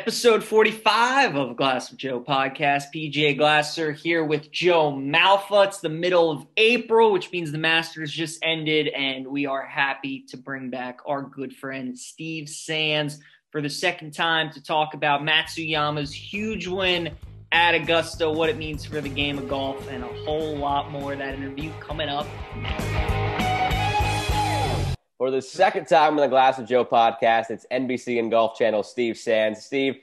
Episode 45 of Glass of Joe podcast. PJ Glasser here with Joe Malfa. It's the middle of April, which means the Masters just ended, and we are happy to bring back our good friend Steve Sands for the second time to talk about Matsuyama's huge win at Augusta, what it means for the game of golf, and a whole lot more. That interview coming up for the second time on the Glass of Joe podcast. It's NBC and Golf Channel Steve Sands. Steve,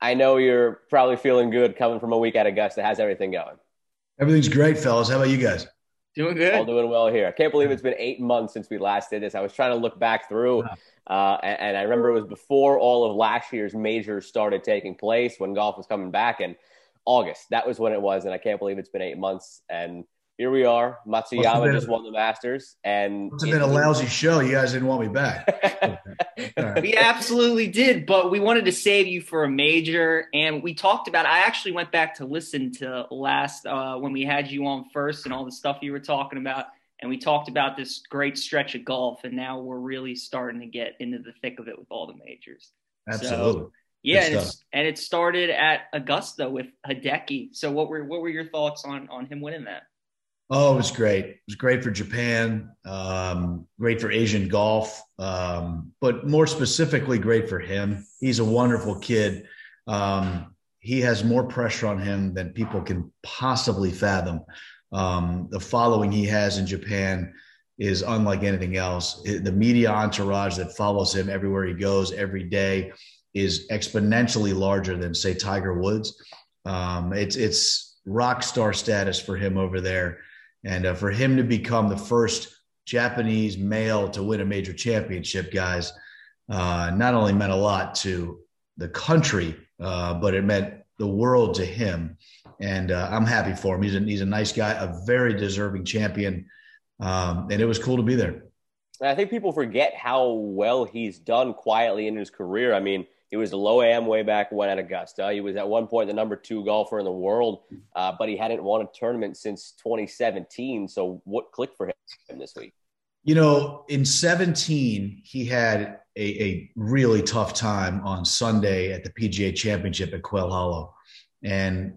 I know you're probably feeling good coming from a week at Augusta. How's everything going? Everything's great, fellas. How about you guys? Doing good. All doing well here. I can't believe it's been eight months since we last did this. I was trying to look back through, uh, and, and I remember it was before all of last year's majors started taking place when golf was coming back in August. That was when it was, and I can't believe it's been eight months. And here we are. Matsuyama just won the Masters, and it's been a lousy show. You guys didn't want me back. we absolutely did, but we wanted to save you for a major, and we talked about. I actually went back to listen to last uh, when we had you on first, and all the stuff you were talking about, and we talked about this great stretch of golf, and now we're really starting to get into the thick of it with all the majors. Absolutely. So, yeah, and, and, it started at Augusta with Hideki. So, what were what were your thoughts on on him winning that? Oh, it was great. It was great for Japan, um, great for Asian golf, um, but more specifically, great for him. He's a wonderful kid. Um, he has more pressure on him than people can possibly fathom. Um, the following he has in Japan is unlike anything else. The media entourage that follows him everywhere he goes every day is exponentially larger than, say, Tiger Woods. Um, it's it's rock star status for him over there and uh, for him to become the first Japanese male to win a major championship, guys, uh, not only meant a lot to the country, uh, but it meant the world to him. And uh, I'm happy for him. He's a, he's a nice guy, a very deserving champion. Um, and it was cool to be there. I think people forget how well he's done quietly in his career. I mean, he was the low AM way back when at Augusta. He was at one point the number two golfer in the world, uh, but he hadn't won a tournament since 2017. So what clicked for him this week? You know, in 17, he had a, a really tough time on Sunday at the PGA Championship at Quail Hollow. And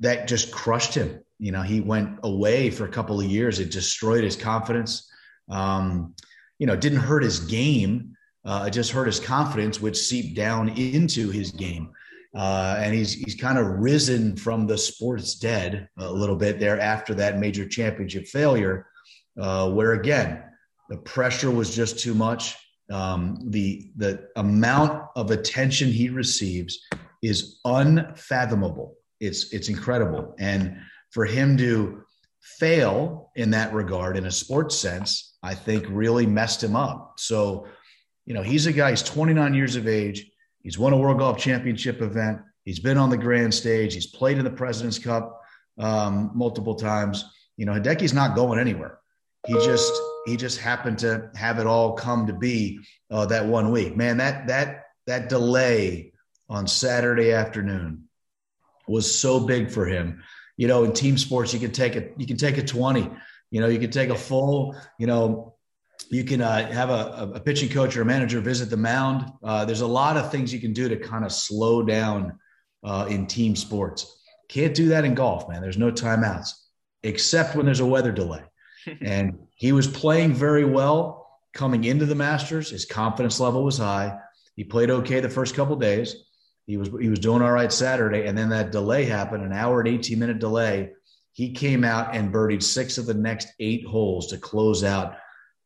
that just crushed him. You know, he went away for a couple of years. It destroyed his confidence. Um, you know, didn't hurt his game, uh, I just hurt his confidence, which seeped down into his game. Uh, and he's he's kind of risen from the sports dead a little bit there after that major championship failure, uh, where again the pressure was just too much. Um, the the amount of attention he receives is unfathomable. It's it's incredible, and for him to fail in that regard in a sports sense, I think really messed him up. So you know, he's a guy, he's 29 years of age. He's won a World Golf Championship event. He's been on the grand stage. He's played in the President's Cup um, multiple times. You know, Hideki's not going anywhere. He just he just happened to have it all come to be uh, that one week. Man, that that that delay on Saturday afternoon was so big for him. You know, in team sports, you can take a you can take a 20. You know, you can take a full, you know, you can uh, have a, a, pitching coach or a manager visit the mound. Uh, there's a lot of things you can do to kind of slow down uh, in team sports. Can't do that in golf, man. There's no timeouts except when there's a weather delay. and he was playing very well coming into the Masters. His confidence level was high. He played okay the first couple days. He was he was doing all right Saturday, and then that delay happened, an hour and 18 minute delay. He came out and birdied six of the next eight holes to close out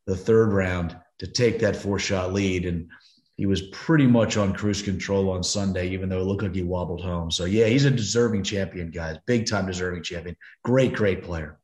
the third round to take that four shot lead. And he was pretty much on cruise control on Sunday, even though it looked like he wobbled home. So, yeah, he's a deserving champion, guys. Big time deserving champion. Great, great player.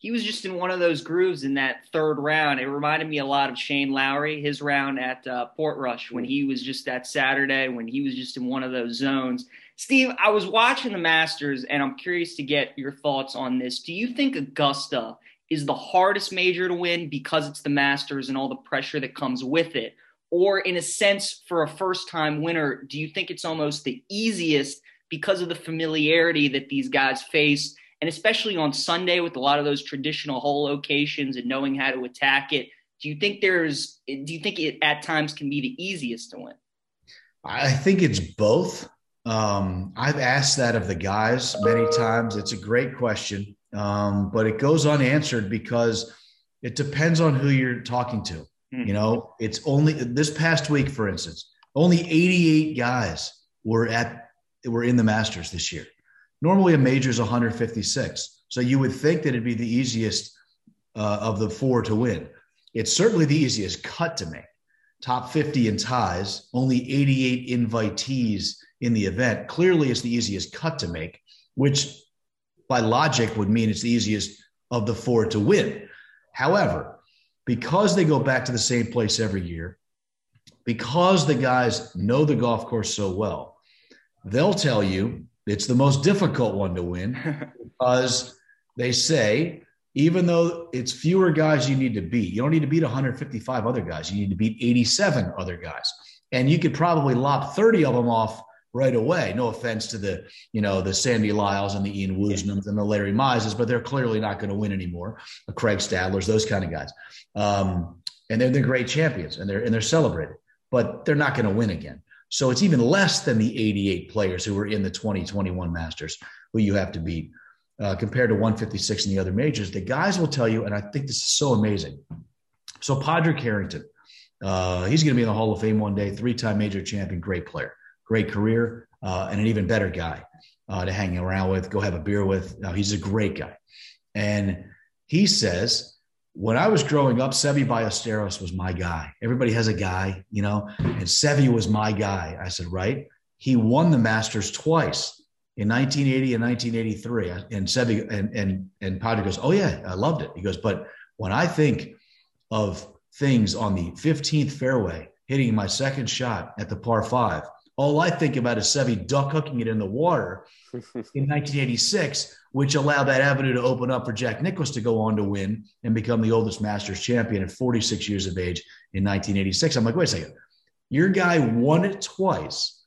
He was just in one of those grooves in that third round. It reminded me a lot of Shane Lowry, his round at uh, Portrush when he was just that Saturday, when he was just in one of those zones. Steve, I was watching the Masters, and I'm curious to get your thoughts on this. Do you think Augusta is the hardest major to win because it's the Masters and all the pressure that comes with it? Or, in a sense, for a first time winner, do you think it's almost the easiest because of the familiarity that these guys face? And especially on Sunday with a lot of those traditional hole locations and knowing how to attack it, do you think there's, do you think it at times can be the easiest to win? I think it's both. Um, I've asked that of the guys many times. It's a great question, um, but it goes unanswered because it depends on who you're talking to. Mm-hmm. You know, it's only this past week, for instance, only 88 guys were at were in the Masters this year. Normally, a major is 156, so you would think that it'd be the easiest uh, of the four to win. It's certainly the easiest cut to make. Top 50 in ties, only 88 invitees in the event. Clearly, it's the easiest cut to make, which by logic would mean it's the easiest of the four to win. However, because they go back to the same place every year, because the guys know the golf course so well, they'll tell you it's the most difficult one to win because they say even though it's fewer guys you need to beat, you don't need to beat 155 other guys. You need to beat 87 other guys. And you could probably lop 30 of them off right away. No offense to the, you know, the Sandy Lyles and the Ian Woosnams and the Larry Mizes, but they're clearly not going to win anymore. Craig Stadlers, those kind of guys. Um, and they're the great champions and they're and they're celebrated, but they're not going to win again. So it's even less than the 88 players who were in the 2021 Masters who you have to beat uh, compared to 156 in the other majors. The guys will tell you, and I think this is so amazing. So Padraig Harrington, uh, he's going to be in the Hall of Fame one day, three-time major champion, great player, great career, uh, and an even better guy uh, to hang around with, go have a beer with. Now, he's a great guy. And he says, when I was growing up, Seve Ballesteros was my guy. Everybody has a guy, you know, and Seve was my guy. I said, right. He won the Masters twice in 1980 and 1983. And Seve and and and Padraig goes, "Oh yeah, I loved it." He goes, "But when I think of things on the 15th fairway, hitting my second shot at the par five, all I think about is Seve duck hooking it in the water in 1986, which allowed that avenue to open up for Jack Nicklaus to go on to win and become the oldest Masters champion at 46 years of age in 1986. I'm like, wait a second, your guy won it twice,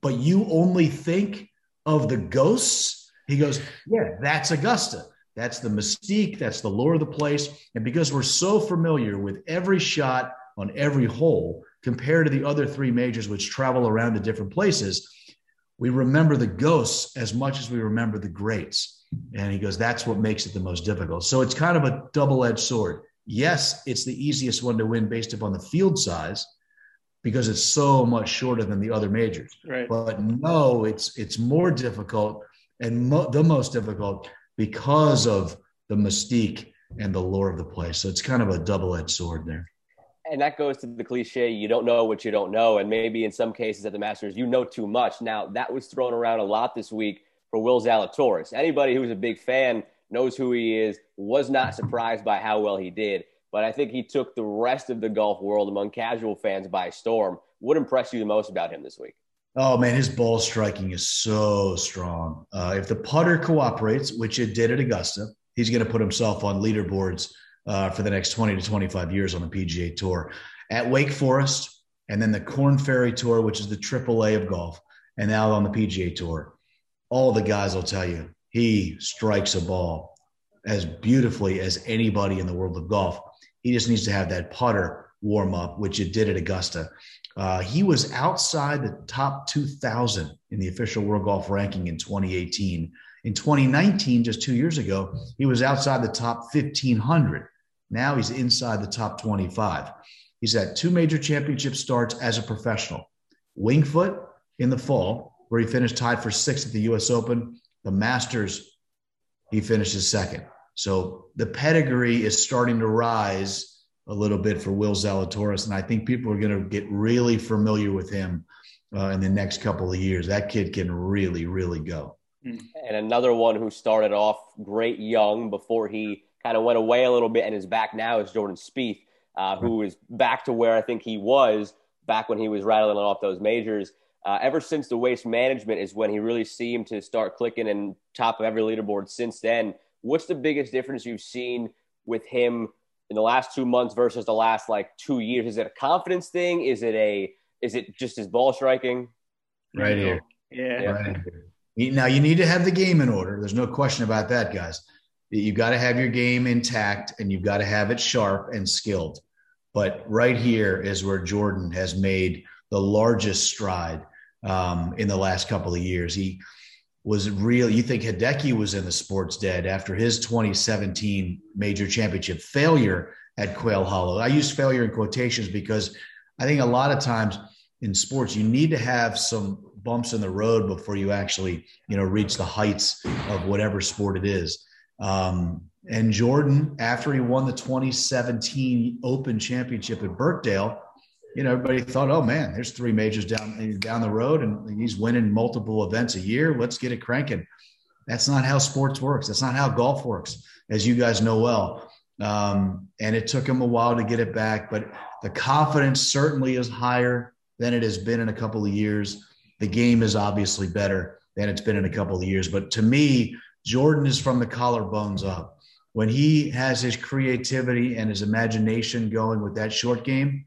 but you only think of the ghosts? He goes, Yeah, that's Augusta. That's the mystique. That's the lore of the place. And because we're so familiar with every shot on every hole compared to the other three majors, which travel around to different places, we remember the ghosts as much as we remember the greats. And he goes, That's what makes it the most difficult. So it's kind of a double edged sword. Yes, it's the easiest one to win based upon the field size because it's so much shorter than the other majors. Right. But no, it's it's more difficult and mo- the most difficult because of the mystique and the lore of the place. So it's kind of a double-edged sword there. And that goes to the cliche, you don't know what you don't know. And maybe in some cases at the Masters, you know too much. Now, that was thrown around a lot this week for Will Zalatoris. Anybody who's a big fan knows who he is, was not surprised by how well he did but I think he took the rest of the golf world among casual fans by storm. What impressed you the most about him this week? Oh man, his ball striking is so strong. Uh, if the putter cooperates, which it did at Augusta, he's going to put himself on leaderboards uh, for the next 20 to 25 years on the PGA Tour. At Wake Forest, and then the Korn Ferry Tour, which is the AAA of golf, and now on the PGA Tour. All the guys will tell you he strikes a ball as beautifully as anybody in the world of golf. He just needs to have that putter warm up, which it did at Augusta. Uh, he was outside the top 2,000 in the official World Golf ranking in 2018. In 2019, just two years ago, he was outside the top 1,500. Now he's inside the top 25. He's had two major championship starts as a professional. Wingfoot in the fall, where he finished tied for sixth at the U.S. Open. The Masters, he finishes second. So the pedigree is starting to rise a little bit for Will Zalatoris, and I think people are going to get really familiar with him uh, in the next couple of years. That kid can really, really go. Hmm. And another one who started off great young before he kind of went away a little bit and is back now is Jordan Spieth, uh, who is back to where I think he was back when he was rattling off those majors. Uh, ever since the waste management is when he really seemed to start clicking and top of every leaderboard since then. What's the biggest difference you've seen with him in the last two months versus the last like two years? Is it a confidence thing? Is it a is it just his ball striking? Right here. Yeah. Right here. Now you need to have the game in order. There's no question about that, guys. You've got to have your game intact and you've got to have it sharp and skilled. But right here is where Jordan has made the largest stride um, in the last couple of years. He was real. You think Hideki was in the sports dead after his 2017 major championship failure at Quail Hollow. I use failure in quotations because I think a lot of times in sports you need to have some bumps in the road before you actually you know reach the heights of whatever sport it is. Um, and Jordan, after he won the 2017 Open Championship at Birkdale, you know, everybody thought, oh man, there's three majors down down the road, and he's winning multiple events a year. Let's get it cranking. That's not how sports works. That's not how golf works, as you guys know well. Um, and it took him a while to get it back, but the confidence certainly is higher than it has been in a couple of years. The game is obviously better than it's been in a couple of years. But to me, Jordan is from the collarbones up. When he has his creativity and his imagination going with that short game,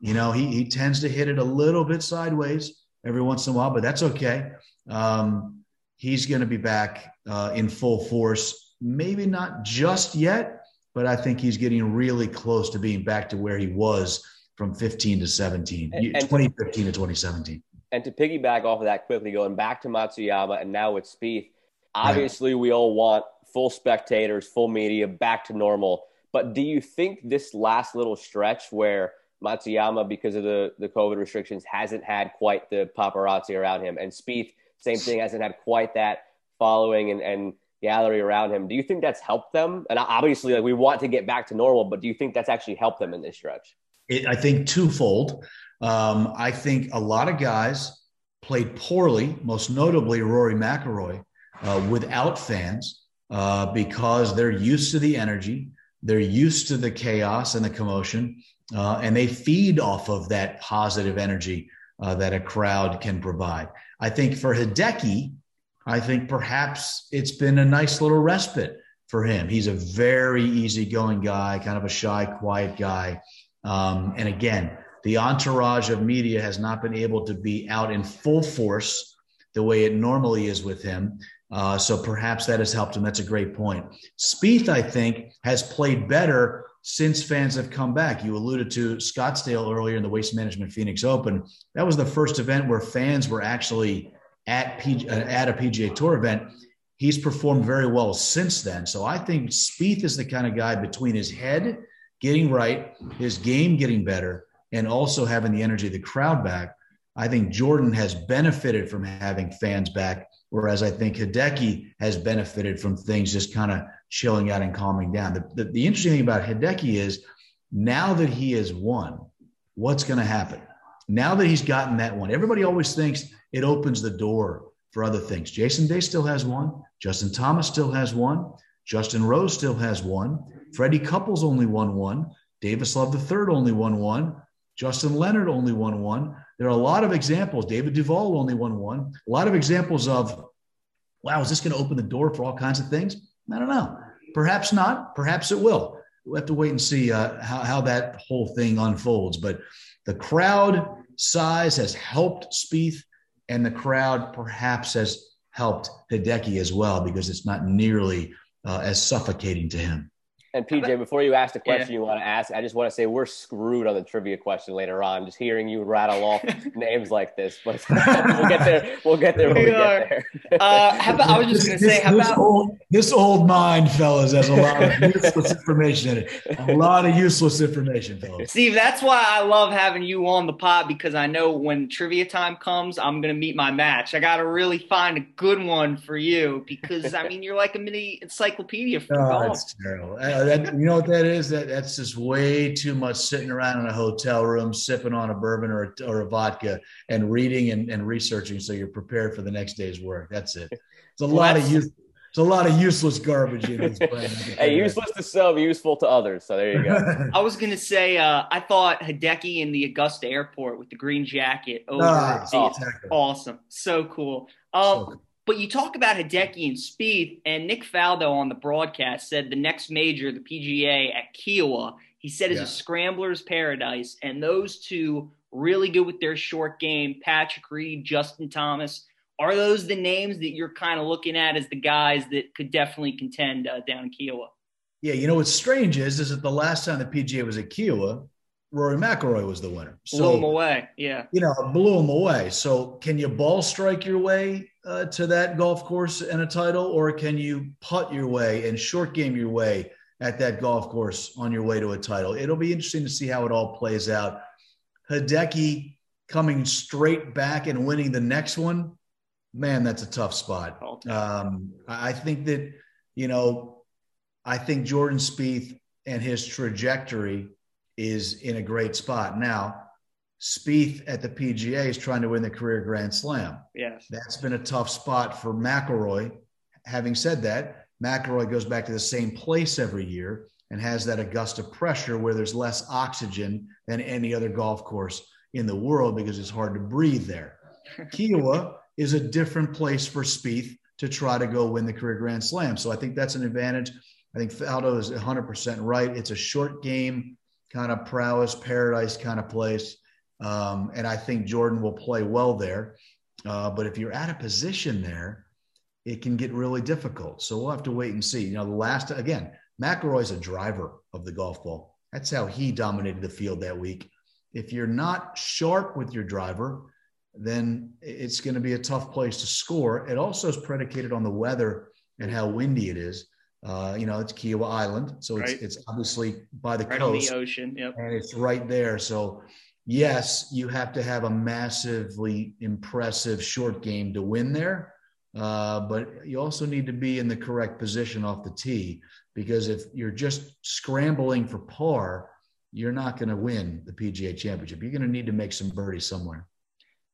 you know, he, he tends to hit it a little bit sideways every once in a while, but that's okay. Um, he's going to be back uh, in full force. Maybe not just yet, but I think he's getting really close to being back to where he was from 15 to 17, and, and 2015 to 2017. And to piggyback off of that quickly, going back to Matsuyama and now with Spieth, obviously yeah. we all want full spectators, full media, back to normal. But do you think this last little stretch where – Matsuyama, because of the, the COVID restrictions, hasn't had quite the paparazzi around him. And Spieth, same thing, hasn't had quite that following and, and gallery around him. Do you think that's helped them? And obviously, like we want to get back to normal, but do you think that's actually helped them in this stretch? It, I think twofold. Um, I think a lot of guys played poorly, most notably Rory McIlroy, uh, without fans uh, because they're used to the energy, they're used to the chaos and the commotion, uh, and they feed off of that positive energy uh, that a crowd can provide. I think for Hideki, I think perhaps it's been a nice little respite for him. He's a very easygoing guy, kind of a shy, quiet guy. Um, and again, the entourage of media has not been able to be out in full force the way it normally is with him. Uh, so perhaps that has helped him. That's a great point. Spieth, I think, has played better since fans have come back. You alluded to Scottsdale earlier in the Waste Management Phoenix Open. That was the first event where fans were actually at P- uh, at a PGA Tour event. He's performed very well since then. So I think Spieth is the kind of guy between his head getting right, his game getting better, and also having the energy of the crowd back. I think Jordan has benefited from having fans back, whereas I think Hideki has benefited from things just kind of chilling out and calming down. The, the, the interesting thing about Hideki is now that he has won, what's going to happen? Now that he's gotten that one, everybody always thinks it opens the door for other things. Jason Day still has one. Justin Thomas still has one. Justin Rose still has one. Freddie Couples only won one. Davis Love III only won one. Justin Leonard only won one. There are a lot of examples. David Duval only won one. A lot of examples of, wow, is this going to open the door for all kinds of things? I don't know. Perhaps not. Perhaps it will. We'll have to wait and see uh, how, how that whole thing unfolds. But the crowd size has helped Spieth, and the crowd perhaps has helped Hideki as well because it's not nearly uh, as suffocating to him. And PJ, before you ask the question yeah. you want to ask, I just want to say we're screwed on the trivia question later on. Just hearing you rattle off names like this, but we'll get there. We'll get there when we, we get there. uh, how about, I was just going to say, how this about old, this old mind, fellas, has a lot of useless information in it. A lot of useless information, fellas. Steve, that's why I love having you on the pod because I know when trivia time comes, I'm going to meet my match. I got to really find a good one for you because I mean, you're like a mini encyclopedia for oh, golf. That's terrible. Uh, that, you know what that is? That that's just way too much sitting around in a hotel room, sipping on a bourbon or a, or a vodka, and reading and, and researching so you're prepared for the next day's work. That's it. It's a well, lot of use. It's a lot of useless garbage in this plan. hey, useless to some, useful to others. So there you go. I was gonna say, uh, I thought Hideki in the Augusta airport with the green jacket over. Ah, oh, awesome, so cool. Um, so cool. But you talk about Hideki and Spieth, and Nick Faldo on the broadcast said the next major, the PGA at Kiawah, he said is yeah. a scrambler's paradise, and those two really good with their short game. Patrick Reed, Justin Thomas. Are those the names that you're kind of looking at as the guys that could definitely contend uh, down in Kiawah? Yeah, you know what's strange is is that the last time the PGA was at Kiawah, Rory McIlroy was the winner. So, blew him away. Yeah. You know, blew him away. So can you ball strike your way uh, to that golf course and a title, or can you putt your way and short game your way at that golf course on your way to a title? It'll be interesting to see how it all plays out. Hideki coming straight back and winning the next one, man, that's a tough spot. Um, I think that, you know, I think Jordan Spieth and his trajectory is in a great spot. Now, Spieth at the PGA is trying to win the career Grand Slam. Yes. That's been a tough spot for McIlroy. Having said that, McIlroy goes back to the same place every year and has that Augusta pressure where there's less oxygen than any other golf course in the world because it's hard to breathe there. Kiawah is a different place for Spieth to try to go win the career Grand Slam. So I think that's an advantage. I think Faldo is 100% right. It's a short game kind of prowess, paradise kind of place. Um, and I think Jordan will play well there. Uh, but if you're at a position there, it can get really difficult. So we'll have to wait and see. You know, the last, again, McIlroy's a driver of the golf ball. That's how he dominated the field that week. If you're not sharp with your driver, then it's going to be a tough place to score. It also is predicated on the weather and how windy it is. Uh, you know, it's Kiawah Island, so it's right. it's obviously by the right coast, the ocean, yep. and it's right there. So, yes, you have to have a massively impressive short game to win there, uh, but you also need to be in the correct position off the tee because if you're just scrambling for par, you're not going to win the PGA Championship. You're going to need to make some birdies somewhere.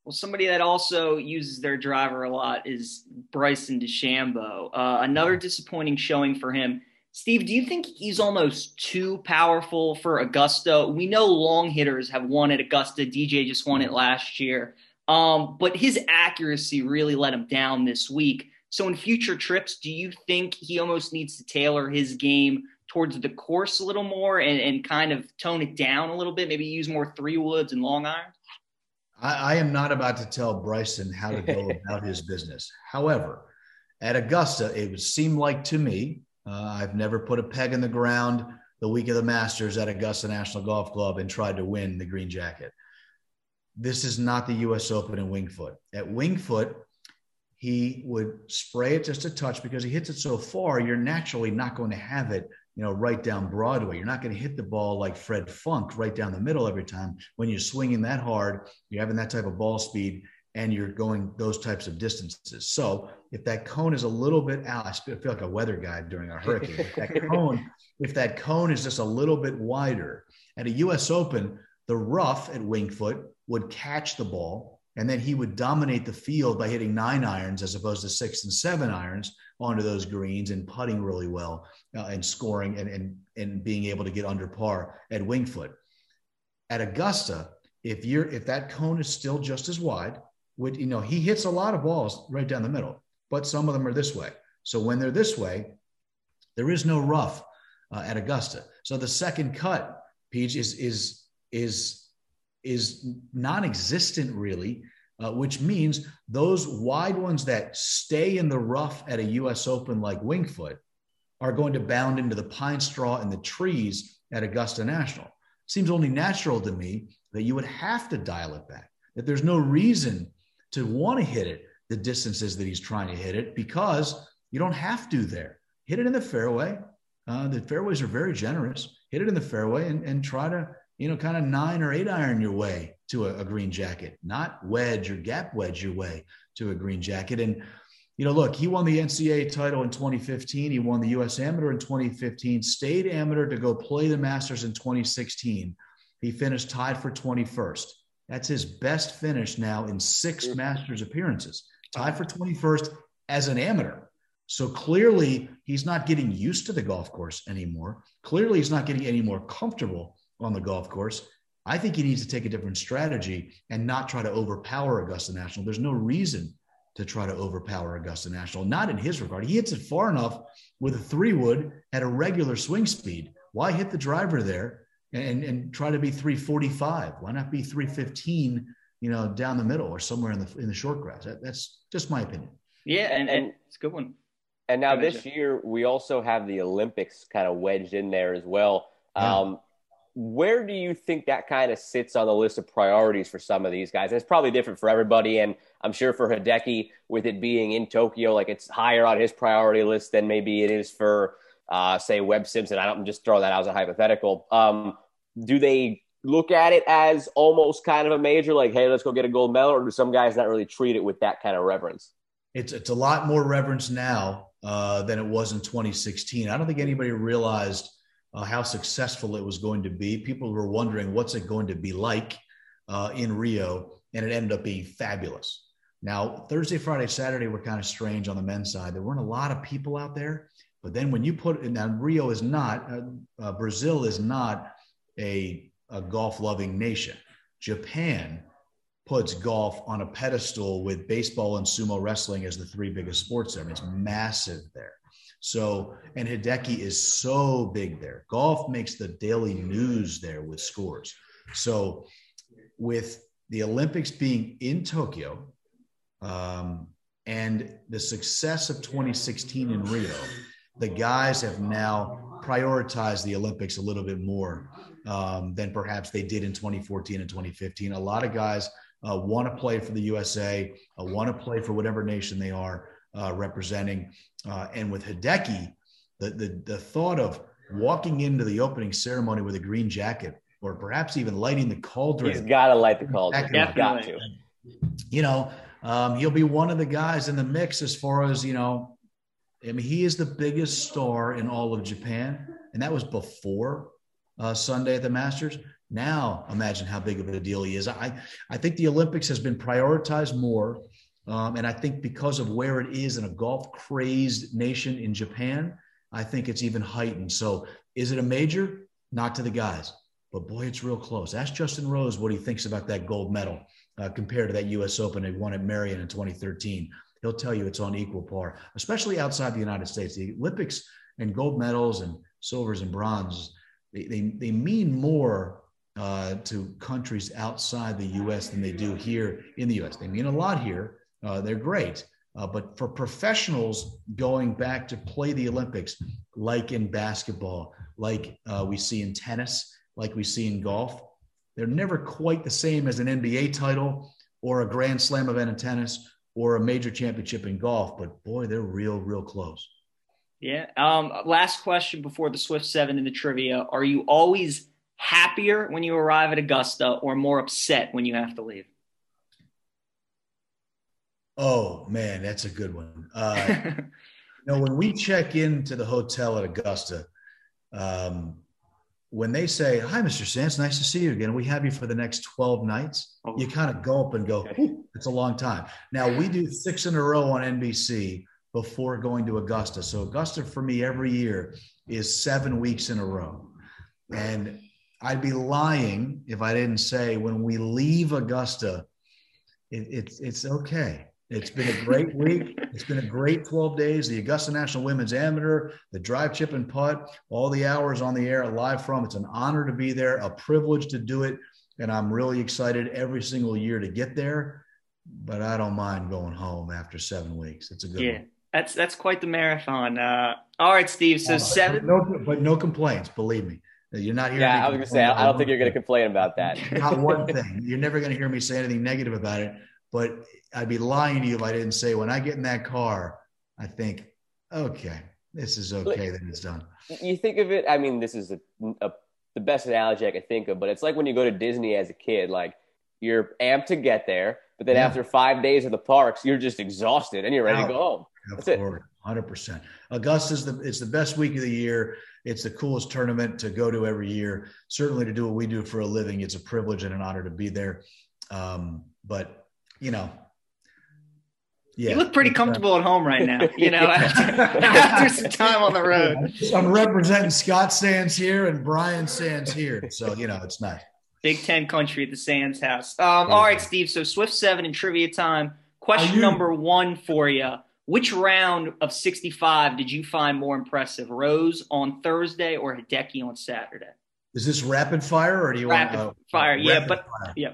Well, somebody that also uses their driver a lot is Bryson DeChambeau. Uh, another disappointing showing for him. Steve, do you think he's almost too powerful for Augusta? We know long hitters have won at Augusta. DJ just won it last year. Um, but his accuracy really let him down this week. So, in future trips, do you think he almost needs to tailor his game towards the course a little more and, and kind of tone it down a little bit? Maybe use more three woods and long irons? I, I am not about to tell Bryson how to go about his business. However, at Augusta, it would seem like to me, uh, I've never put a peg in the ground the week of the Masters at Augusta National Golf Club and tried to win the green jacket. This is not the U.S. Open in Wingfoot. At Wingfoot, he would spray it just a touch because he hits it so far, you're naturally not going to have it you know, right down Broadway. You're not going to hit the ball like Fred Funk right down the middle every time. When you're swinging that hard, you're having that type of ball speed, and you're going those types of distances. So if that cone is a little bit out, I feel like a weather guy during a hurricane. if that cone, if that cone is just a little bit wider at a U.S. Open, the rough at Wingfoot would catch the ball, and then he would dominate the field by hitting nine irons as opposed to six and seven irons onto those greens and putting really well uh, and scoring and, and, and being able to get under par at Wingfoot. At Augusta, if you're if that cone is still just as wide, would you know he hits a lot of balls right down the middle, but some of them are this way. So when they're this way, there is no rough uh, at Augusta. So the second cut, Peach, is is is is non-existent really uh, which means those wide ones that stay in the rough at a US Open like wingfoot are going to bound into the pine straw and the trees at Augusta National. Seems only natural to me that you would have to dial it back, that there's no reason to want to hit it the distances that he's trying to hit it because you don't have to there. Hit it in the fairway. Uh, the fairways are very generous. Hit it in the fairway and, and try to, you know, kind of nine or eight iron your way to a, a, green jacket, not wedge or gap wedge your way to a green jacket. And, you know, look, he won the NCAA title in 2015. He won the US Amateur in 2015, stayed amateur to go play the Masters in 2016. He finished tied for 21st. That's his best finish now in six Masters appearances, tied for 21st as an amateur. So clearly, he's not getting used to the golf course anymore. Clearly, he's not getting any more comfortable on the golf course. I think he needs to take a different strategy and not try to overpower Augusta National. There's no reason to try to overpower Augusta National, not in his regard. He hits it far enough with a three wood at a regular swing speed. Why hit the driver there and, and try to be 345? Why not be 315, you know, down the middle or somewhere in the in the short grass? That, that's just my opinion. Yeah, and, and it's a good one. And now this year we also have the Olympics kind of wedged in there as well. Yeah. Um, where do you think that kind of sits on the list of priorities for some of these guys? It's probably different for everybody, and I'm sure for Hideki, with it being in Tokyo, like it's higher on his priority list than maybe it is for, uh, say, Webb Simpson. I don't just throw that out as a hypothetical. Um, do they look at it as almost kind of a major, like, hey, let's go get a gold medal, or do some guys not really treat it with that kind of reverence? It's it's a lot more reverence now uh, than it was in 2016. I don't think anybody realized uh, how successful it was going to be. People were wondering what's it going to be like uh, in Rio, and it ended up being fabulous. Now, Thursday, Friday, Saturday were kind of strange on the men's side. There weren't a lot of people out there. But then when you put it, now Rio is not, uh, uh, Brazil is not a, a golf loving nation. Japan puts golf on a pedestal with baseball and sumo wrestling as the three biggest sports there. I mean, it's massive there. So, and Hideki is so big there. Golf makes the daily news there with scores. So, with the Olympics being in Tokyo um, and the success of 2016 in Rio, the guys have now prioritized the Olympics a little bit more um, than perhaps they did in 2014 and 2015. A lot of guys uh, want to play for the USA, uh, want to play for whatever nation they are uh, representing. Uh, and with Hideki, the, the, the thought of walking into the opening ceremony with a green jacket, or perhaps even lighting the cauldron. He's got to light the cauldron. He's got to. You know, um, he'll be one of the guys in the mix as far as you know. I mean, he is the biggest star in all of Japan, and that was before uh, Sunday at the Masters. Now, imagine how big of a deal he is. I, I think the Olympics has been prioritized more um, and I think because of where it is in a golf crazed nation in Japan, I think it's even heightened. So is it a major? Not to the guys, but boy, it's real close. Ask Justin Rose what he thinks about that gold medal uh, compared to that U.S. Open they won at Merion in 2013. He'll tell you it's on equal par, especially outside the United States. The Olympics and gold medals and silvers and bronzes, they, they, they mean more uh, to countries outside the U.S. than they do here in the U.S. They mean a lot here, uh, they're great. Uh, but for professionals going back to play the Olympics, like in basketball, like uh, we see in tennis, like we see in golf, they're never quite the same as an NBA title or a Grand Slam event in tennis or a major championship in golf. But boy, they're real, real close. Yeah. Um, last question before the Swift Seven in the trivia: Are you always happier when you arrive at Augusta, or more upset when you have to leave? Oh man, that's a good one. Uh, you know, when we check into the hotel at Augusta, um, when they say, "Hi, Mr. Sands, nice to see you again. We have you for the next twelve nights," oh. you kind of go up and go, "It's a long time." Now we do six in a row on NBC before going to Augusta. So Augusta for me every year is seven weeks in a row, and I'd be lying if I didn't say when we leave Augusta, it, it's it's okay it's been a great week. It's been a great 12 days. The Augusta National Women's Amateur, the drive, chip, and putt, all the hours on the air live from. It's an honor to be there, a privilege to do it. And I'm really excited every single year to get there. But I don't mind going home after seven weeks. It's a good yeah. One. That's that's quite the marathon. Uh, all right, Steve. So uh, seven. No, but no complaints. Believe me. You're not here. Yeah, I was gonna say. I don't think you're gonna complain about that. Not one thing. You're never gonna hear me say anything negative about it. But I'd be lying to you if I didn't say when I get in that car, I think, okay, this is okay that it's done. You think of it. I mean, this is a, a, the best analogy I could think of, but it's like when you go to Disney as a kid. Like you're amped to get there, but then yeah. after five days of the parks, you're just exhausted and you're ready to go home. That's it. Hundred percent. Augusta's the it's the best week of the year. It's the coolest tournament to go to every year. Certainly to do what we do for a living, it's a privilege and an honor to be there. Um, but you know, yeah. You look pretty comfortable at home right now, you know, after, after, some time on the road. I'm representing Scott Sands here and Brian Sands here. So, you know, it's nice. Big Ten country at the Sands house. Um, all right, Steve. So, Swift 7 in trivia time. Question number one for you. Which round of 65 did you find more impressive? Rose on Thursday or Hideki on Saturday? Is this rapid fire or do you rapid want uh, fire? yeah, but fire. yeah.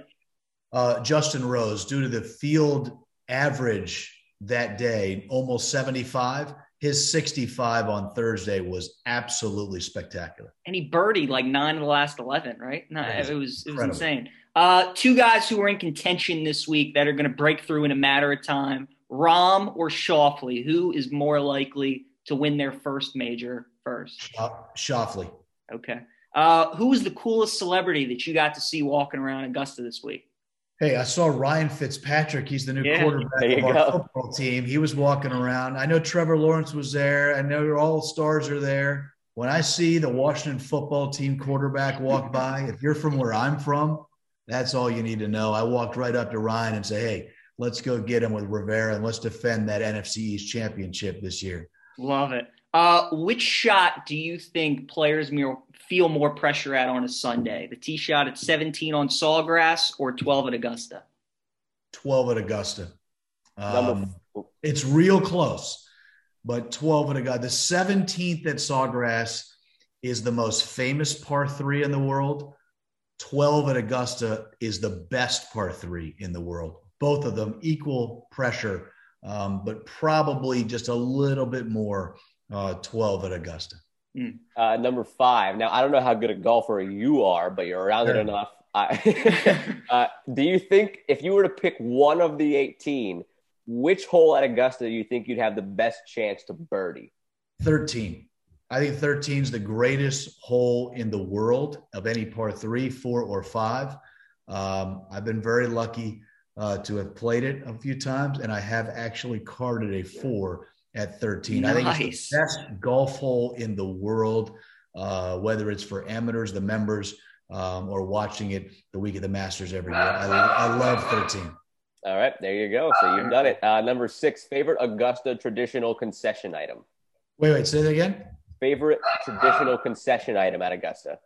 Uh, Justin Rose, due to the field average that day, almost 75, his 65 on Thursday was absolutely spectacular. And he birdied like nine of the last 11, right? No, it was it was insane. Uh, two guys who are in contention this week that are going to break through in a matter of time: Rahm or Schauffele. Who is more likely to win their first major first? Schauffele. Okay. Uh, who was the coolest celebrity that you got to see walking around Augusta this week? Hey, I saw Ryan Fitzpatrick. He's the new Yeah. quarterback of our go. football team. He was walking around. I know Trevor Lawrence was there. I know all stars are there. When I see the Washington football team quarterback walk by, if you're from where I'm from, that's all you need to know. I walked right up to Ryan and say, "Hey, let's go get him with Rivera and let's defend that NFC East championship this year." Love it. Uh, which shot do you think players feel more pressure at on a Sunday? The tee shot at 17 on Sawgrass or 12 at Augusta? 12 at Augusta. Um, it's real close, but 12 at Augusta. The 17th at Sawgrass is the most famous par three in the world. 12 at Augusta is the best par three in the world. Both of them equal pressure, um, but probably just a little bit more uh, 12 at Augusta. Uh, number five. Now I don't know how good a golfer you are, but you're around it enough. I, uh, do you think if you were to pick one of the 18, which hole at Augusta do you think you'd have the best chance to birdie? 13. I think 13 is the greatest hole in the world of any par three, four, or five. Um, I've been very lucky uh, to have played it a few times, and I have actually carded a four at 13. I think it's the best golf hole in the world, uh, whether it's for amateurs, the members, um, or watching it the week of the Masters every year. I, I love 13. All right, there you go. So you've done it. Uh, number six, favorite Augusta traditional concession item. Wait, wait, say that again. Favorite traditional concession item at Augusta.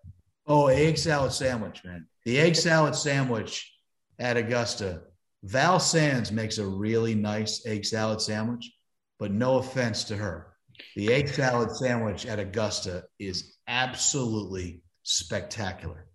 Oh, egg salad sandwich, man. The egg salad sandwich at Augusta. Val Sands makes a really nice egg salad sandwich, but no offense to her. The egg salad sandwich at Augusta is absolutely spectacular.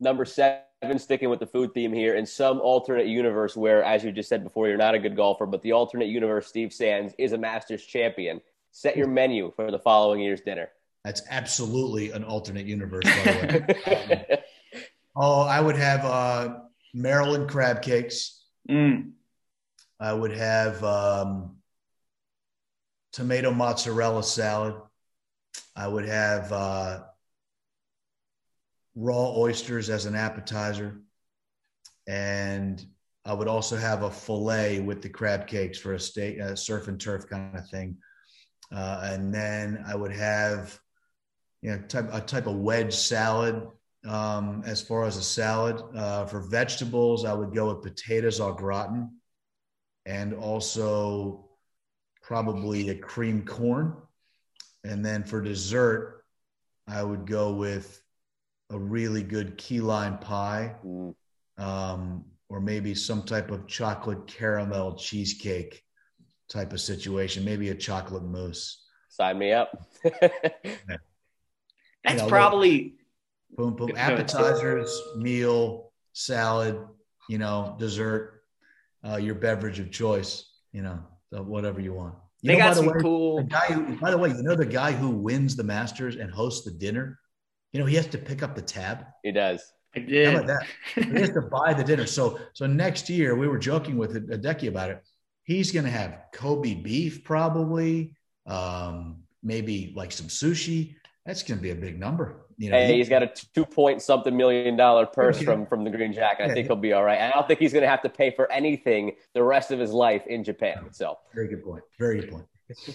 Number seven, sticking with the food theme here, in some alternate universe where, as you just said before, you're not a good golfer, but the alternate universe, Steve Sands is a Masters champion. Set your menu for the following year's dinner. That's absolutely an alternate universe, by the way. oh, I would have uh, Maryland crab cakes. Mm. I would have um, tomato mozzarella salad. I would have uh, raw oysters as an appetizer. And I would also have a filet with the crab cakes for a steak, uh, surf and turf kind of thing. Uh, and then I would have, you know, type, a type of wedge salad. Um, as far as a salad, uh, for vegetables, I would go with potatoes au gratin and also probably a cream corn. And then for dessert, I would go with a really good key lime pie Mm, um, or maybe some type of chocolate caramel cheesecake type of situation, maybe a chocolate mousse. Sign me up. That's know, probably Boom, boom. Appetizers, meal, salad, you know, dessert, uh, your beverage of choice, you know, so whatever you want. You they know, by got the some way, cool. The guy who, by the way, you know the guy who wins the Masters and hosts the dinner. You know he has to pick up the tab. he does. I How did. about that? He has to buy the dinner. So so next year we were joking with Hideki about it. He's going to have Kobe beef probably, um, maybe like some sushi. That's going to be a big number. You know, Hey, he- he's got a two point something million dollar purse Okay. from from the Green Jacket. I Yeah. think he'll be all right. And I don't think he's going to have to pay for anything the rest of his life in Japan. So very good point. Very good point.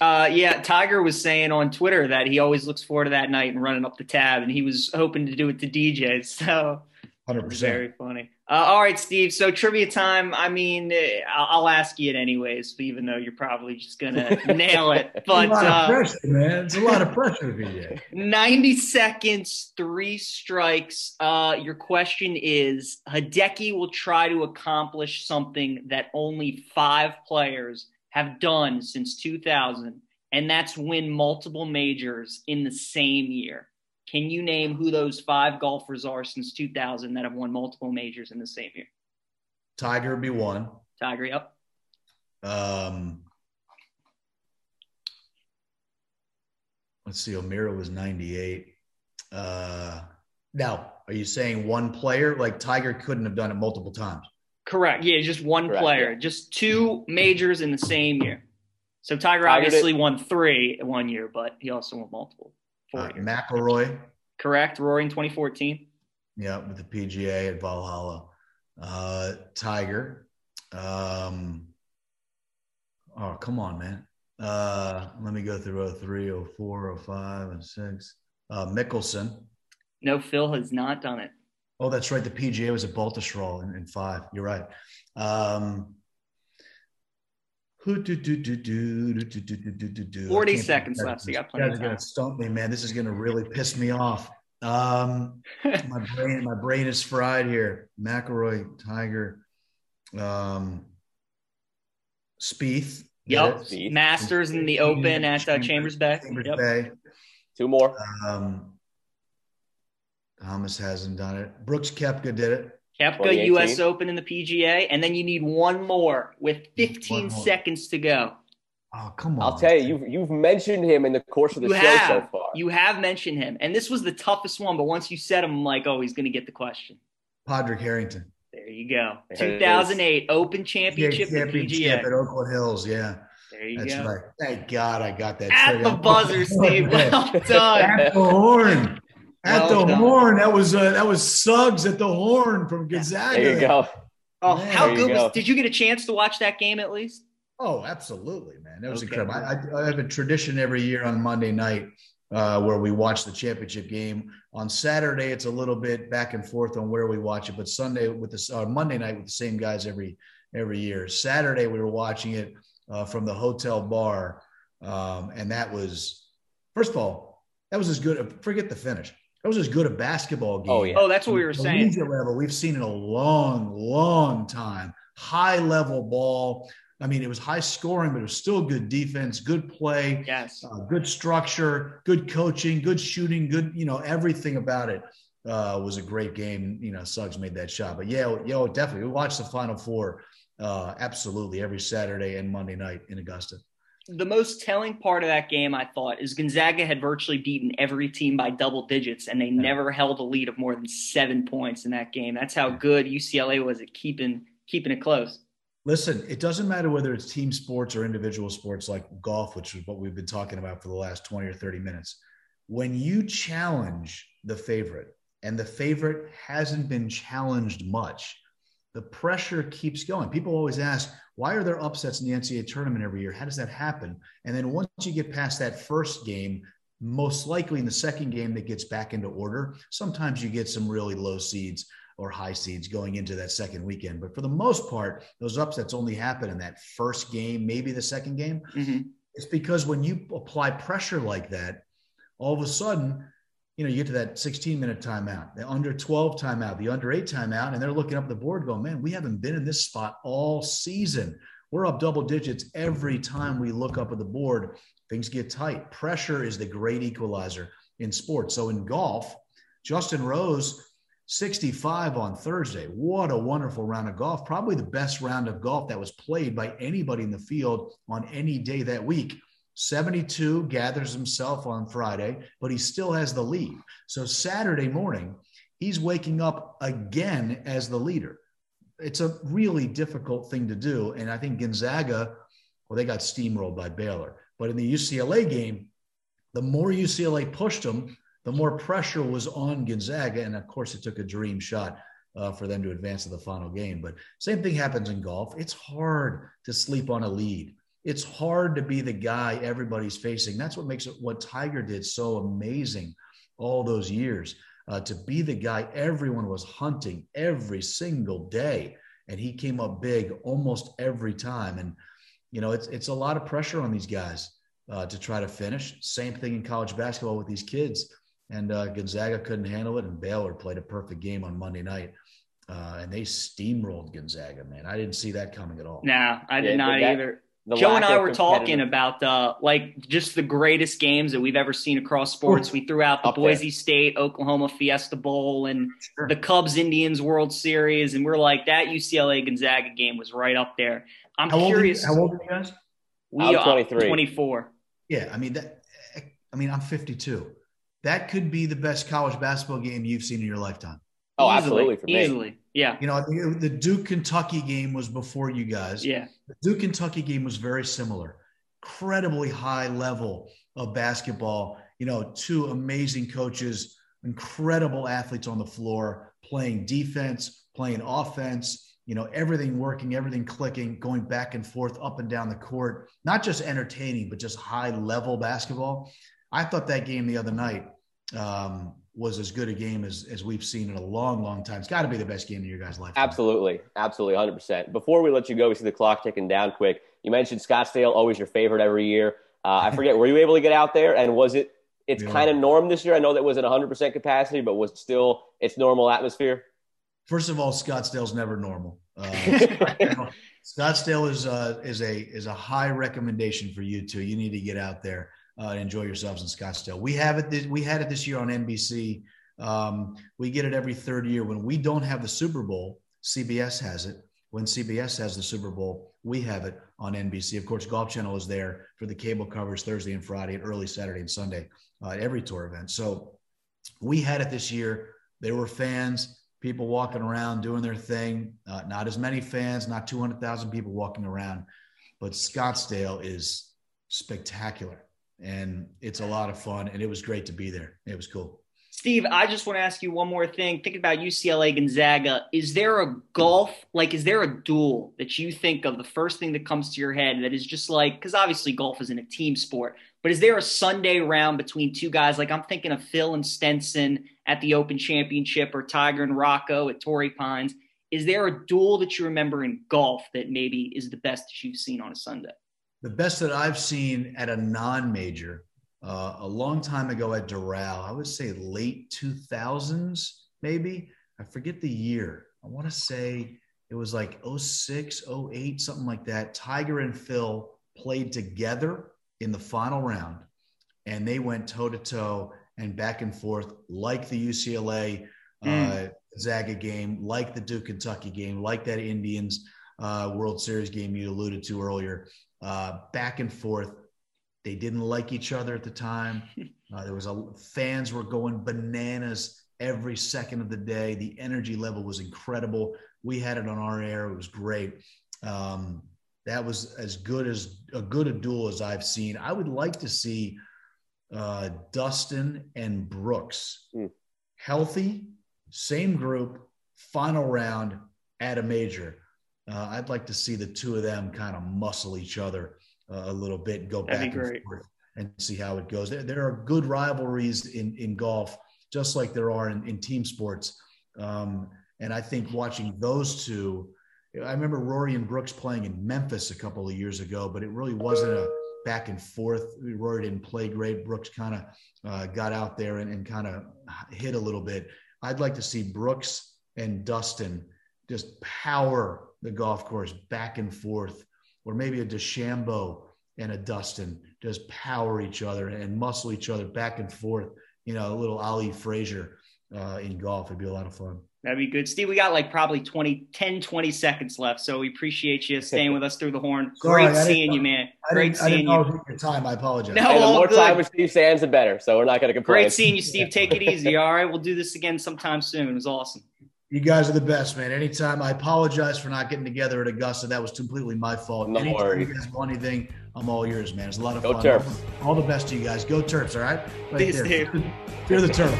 Uh, yeah, Tiger was saying on Twitter that he always looks forward to that night and running up the tab, and he was hoping to do it to DJ. So Hundred It was percent. very funny. Uh, all right, Steve. So trivia time. I mean, eh, I'll, I'll ask you it anyways, even though you're probably just gonna nail it. But a lot of uh, pressure, man. It's a lot of pressure, PJ. 90 seconds, three strikes. Uh, your question is: Hideki will try to accomplish something that only five players have done since 2000, and that's win multiple majors in the same year. Can you name who those five golfers are since 2000 that have won multiple majors in the same year? Tiger would be one. Tiger, yep. Um, let's see, O'Meara was 98. Uh, now, are you saying one player? Like Tiger couldn't have done it multiple times. Correct. Yeah, just one Correct, player, yeah. just two majors in the same year. So Tiger, Tiger obviously did. won three one year, but he also won multiple. Four uh, McIlroy. Correct. Rory in 2014. Yeah, with the PGA at Valhalla. Uh, Tiger. Um, oh, come on, man. Uh, let me go through 03, 04, 05, and 6. Uh, Mickelson. No, Phil has not done it. Oh, that's right. The PGA was at Baltusrol in, in five. You're right. Um, 40 seconds left. So you got plenty of time. going to stump me, man. This is going to really piss me off. Um, my brain, my brain is fried here. McIlroy, Tiger, um, Spieth. Yep. Masters in the Open at uh, Chambers Bay. Chambers yep. Bay. Two more. Um, Thomas hasn't done it. Brooks Koepka did it. Koepka U.S. Open in the PGA, and then you need one more with 15 more. seconds to go. Oh, come on. I'll tell you, you've, you've mentioned him in the course of the you show have. so far. You have mentioned him. And this was the toughest one, but once you said him, I'm like, oh, he's going to get the question. Padraig Harrington. There you go. There 2008 Open Championship, yeah, championship at Oakland Hills. Yeah. There you That's go. right. Thank God I got that. At the buzzer, Steve. Well done. At the horn. At well the done. horn. That was uh, that was Suggs at the horn from Gonzaga. There you go. Oh, man. how good was? Did you get a chance to watch that game at least? Oh, absolutely, man. That was okay. incredible. I, I, have a tradition every year on Monday night uh, where we watch the championship game. On Saturday, it's a little bit back and forth on where we watch it, but Sunday with this, uh, Monday night with the same guys every every year. Saturday, we were watching it uh, from the hotel bar, um, and that was first of all, that was as good. Forget the finish. That was as good a basketball game. Oh yeah. Oh, that's what we were saying. Level we've seen in a long, long time. High level ball I mean, it was high scoring, but it was still good defense, good play, yes, uh, good structure, good coaching, good shooting, good, you know, everything about it uh, was a great game. You know, Suggs made that shot, but yeah, yeah, definitely. We watched the Final Four uh, absolutely every Saturday and Monday night in Augusta. The most telling part of that game, I thought, is Gonzaga had virtually beaten every team by double digits, and they never held a lead of more than seven points in that game. That's how good UCLA was at keeping keeping it close. Listen, it doesn't matter whether it's team sports or individual sports like golf, which is what we've been talking about for the last 20 or 30 minutes. When you challenge the favorite and the favorite hasn't been challenged much, the pressure keeps going. People always ask, why are there upsets in the NCAA tournament every year? How does that happen? And then once you get past that first game, most likely in the second game that gets back into order, sometimes you get some really low seeds or high seeds going into that second weekend. But for the most part, those upsets only happen in that first game, maybe the second game. Mm-hmm. It's because when you apply pressure like that, all of a sudden, you know, you get to that 16 minute timeout, the under 12 timeout, the under eight timeout, and they're looking up the board going, man, we haven't been in this spot all season. We're up double digits every time we look up at the board. Things get tight. Pressure is the great equalizer in sports. So in golf, Justin Rose 65 on Thursday. What a wonderful round of golf. Probably the best round of golf that was played by anybody in the field on any day that week. 72 gathers himself on Friday, but he still has the lead. So Saturday morning, he's waking up again as the leader. It's a really difficult thing to do. And I think Gonzaga, well, they got steamrolled by Baylor. But in the UCLA game, the more UCLA pushed them, the more pressure was on Gonzaga. And of course, it took a dream shot uh, for them to advance to the final game. But same thing happens in golf. It's hard to sleep on a lead. It's hard to be the guy everybody's facing. That's what makes it what Tiger did so amazing all those years. Uh, to be the guy everyone was hunting every single day. And he came up big almost every time. And, you know, it's, it's a lot of pressure on these guys uh, to try to finish. Same thing in college basketball with these kids and uh, Gonzaga couldn't handle it, and Baylor played a perfect game on Monday night. Uh, and they steamrolled Gonzaga, man. I didn't see that coming at all. No, I did yeah, not that, either. Joe and I were talking about uh, like just the greatest games that we've ever seen across sports. We threw out the Boise there. State Oklahoma Fiesta Bowl and sure. the Cubs Indians World Series, and we're like that UCLA Gonzaga game was right up there. I'm how curious. Old you, how old are you guys? We are 23. 24. Yeah, I mean that I mean, I'm 52. That could be the best college basketball game you've seen in your lifetime. Oh, Easily, absolutely for me. Easily. Yeah. You know, the, the Duke Kentucky game was before you guys. Yeah. The Duke Kentucky game was very similar. Incredibly high level of basketball. You know, two amazing coaches, incredible athletes on the floor, playing defense, playing offense, you know, everything working, everything clicking, going back and forth up and down the court, not just entertaining, but just high level basketball. I thought that game the other night um, was as good a game as, as we've seen in a long, long time. It's got to be the best game in your guys' life. Absolutely. Absolutely. 100%. Before we let you go, we see the clock ticking down quick. You mentioned Scottsdale, always your favorite every year. Uh, I forget, were you able to get out there? And was it, it's Yeah. kind of norm this year? I know that wasn't 100% capacity, but was it still its normal atmosphere? First of all, Scottsdale's never normal. Uh, Scottsdale is uh, is a is a high recommendation for you two. You need to get out there uh, enjoy yourselves in Scottsdale. We have it. This, we had it this year on NBC. Um, we get it every third year. When we don't have the Super Bowl, CBS has it. When CBS has the Super Bowl, we have it on NBC. Of course, Golf Channel is there for the cable coverage Thursday and Friday, and early Saturday and Sunday uh, at every tour event. So we had it this year. There were fans, people walking around doing their thing. Uh, not as many fans, not 200,000 people walking around, but Scottsdale is spectacular and it's a lot of fun. And it was great to be there. It was cool. Steve, I just want to ask you one more thing. Thinking about UCLA Gonzaga, is there a golf, like, is there a duel that you think of the first thing that comes to your head that is just like, because obviously golf isn't a team sport, but is there a Sunday round between two guys? Like, I'm thinking of Phil and Stenson at the Open Championship or Tiger and Rocco at Torrey Pines. Is there a duel that you remember in golf that maybe is the best that you've seen on a Sunday? The best that I've seen at a non major uh, a long time ago at Doral, I would say late 2000s, maybe. I forget the year. I want to say it was like 06, 08, something like that. Tiger and Phil played together in the final round, and they went toe to toe and back and forth like the UCLA uh, Zaga game, like the Duke Kentucky game, like that Indians uh, World Series game you alluded to earlier. Uh, back and forth. They didn't like each other at the time. Uh, there was a fans were going bananas every second of the day. The energy level was incredible. We had it on our air. It was great. Um, that was as good as a good a duel as I've seen. I would like to see uh, Dustin and Brooks Mm. healthy, same group, final round at a major. Uh, I'd like to see the two of them kind of muscle each other uh, a little bit, and go That'd back and forth, and see how it goes. There, there are good rivalries in in golf, just like there are in, in team sports. Um, and I think watching those two, I remember Rory and Brooks playing in Memphis a couple of years ago, but it really wasn't a back and forth. Rory didn't play great. Brooks kind of uh, got out there and, and kind of hit a little bit. I'd like to see Brooks and Dustin just power the golf course back and forth, or maybe a DeChambeau and a Dustin just power each other and muscle each other back and forth. You know, a little Ali Frazier uh, in golf. It'd be a lot of fun. That'd be good. Steve, we got like probably 20, 10, 20 seconds left. So we appreciate you staying with us through the horn. Sorry, Great seeing know- you, man. Great didn't, I didn't seeing know you. your time. I apologize. No. Hey, the more good. time with Steve Sands, the better. So we're not going to complain. Great seeing you, Steve. Take it easy. All right. We'll do this again sometime soon. It was awesome. You guys are the best, man. Anytime I apologize for not getting together at Augusta. That was completely my fault. No Anytime worries. you guys want anything, I'm all yours, man. It's a lot of Go fun. Terps. All the best to you guys. Go Terps, all right? Right Peace, there. Steve. Fear the turtle.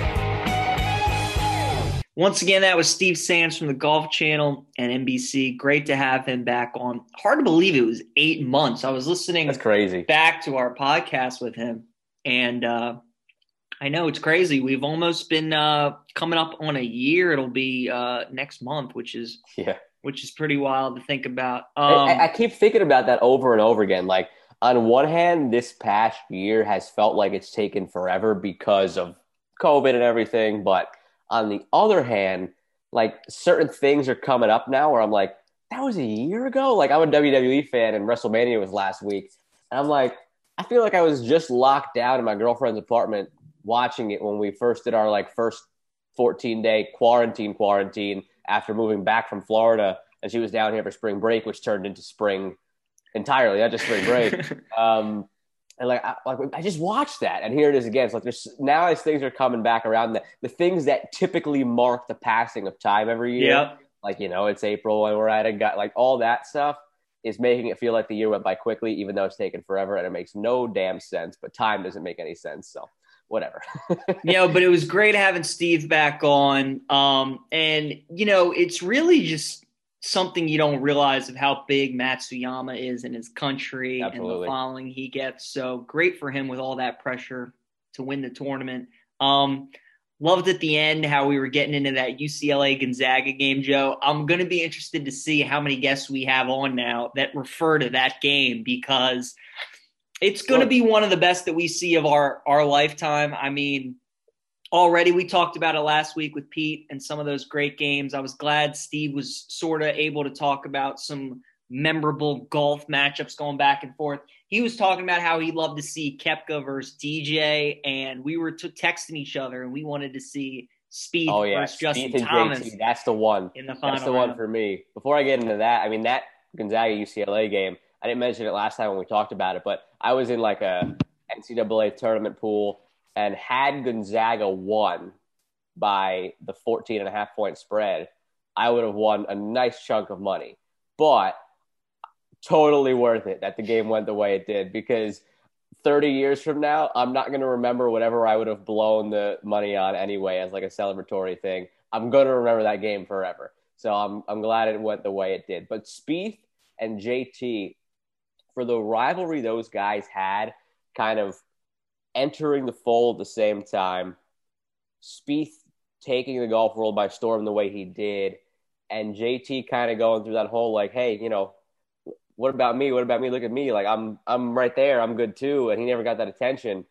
Once again, that was Steve Sands from the Golf Channel and NBC. Great to have him back on. Hard to believe it was eight months. I was listening That's crazy. back to our podcast with him, and uh, I know it's crazy. We've almost been uh, coming up on a year. It'll be uh, next month, which is Yeah. which is pretty wild to think about. Um, I, I keep thinking about that over and over again. Like, on one hand, this past year has felt like it's taken forever because of COVID and everything. But on the other hand, like certain things are coming up now where I'm like, that was a year ago. Like, I'm a WWE fan and WrestleMania was last week. And I'm like, I feel like I was just locked down in my girlfriend's apartment watching it when we first did our like first 14 day quarantine quarantine after moving back from Florida. And she was down here for spring break, which turned into spring entirely, not just spring break. um, and like I, like I just watched that, and here it is again. It's like there's now as things are coming back around, the the things that typically mark the passing of time every year, Yep. like you know it's April and we're at a gut, like all that stuff is making it feel like the year went by quickly, even though it's taken forever, and it makes no damn sense. But time doesn't make any sense, so whatever. you know, but it was great having Steve back on. Um, and you know, it's really just something you don't realize of how big Matsuyama is in his country and the following he gets. So great for him with all that pressure to win the tournament. Um, loved at the end how we were getting into that UCLA Gonzaga game, Joe. I'm going to be interested to see how many guests we have on now that refer to that game because it's going to be one of the best that we see of our our lifetime. I mean, already we talked about it last week with Pete and some of those great games. I was glad Steve was sort of able to talk about some memorable golf matchups going back and forth. He was talking about how he'd love to see Koepka versus DJ, and we were t- texting each other, and we wanted to see Spieth oh yeah, versus Justin and Thomas JT, that's the one. in the final. That's the one for me. Before I get into that, I mean that Gonzaga UCLA game. I didn't mention it last time when we talked about it, but I was in like a NCAA tournament pool and had Gonzaga won by the 14 and a half point spread, I would have won a nice chunk of money. But totally worth it that the game went the way it did because 30 years from now, I'm not going to remember whatever I would have blown the money on anyway as like a celebratory thing. I'm going to remember that game forever. So I'm, I'm glad it went the way it did. But Spieth and JT, for the rivalry those guys had, kind of entering the fold at the same time, Spieth taking the golf world by storm the way he did, and JT kind of going through that whole like, hey, you know, what about me? What about me? Look at me. Like I'm I'm right there. I'm good too. And he never got that attention.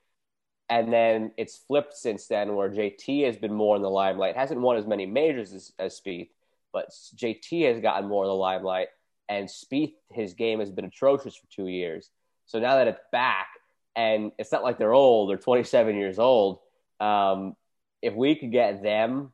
And then it's flipped since then where JT has been more in the limelight. Hasn't won as many majors as, as Spieth, but JT has gotten more in the limelight. And Spieth, his game has been atrocious for two years. So now that it's back, and it's not like they're old, they're 27 years old. Um, if we could get them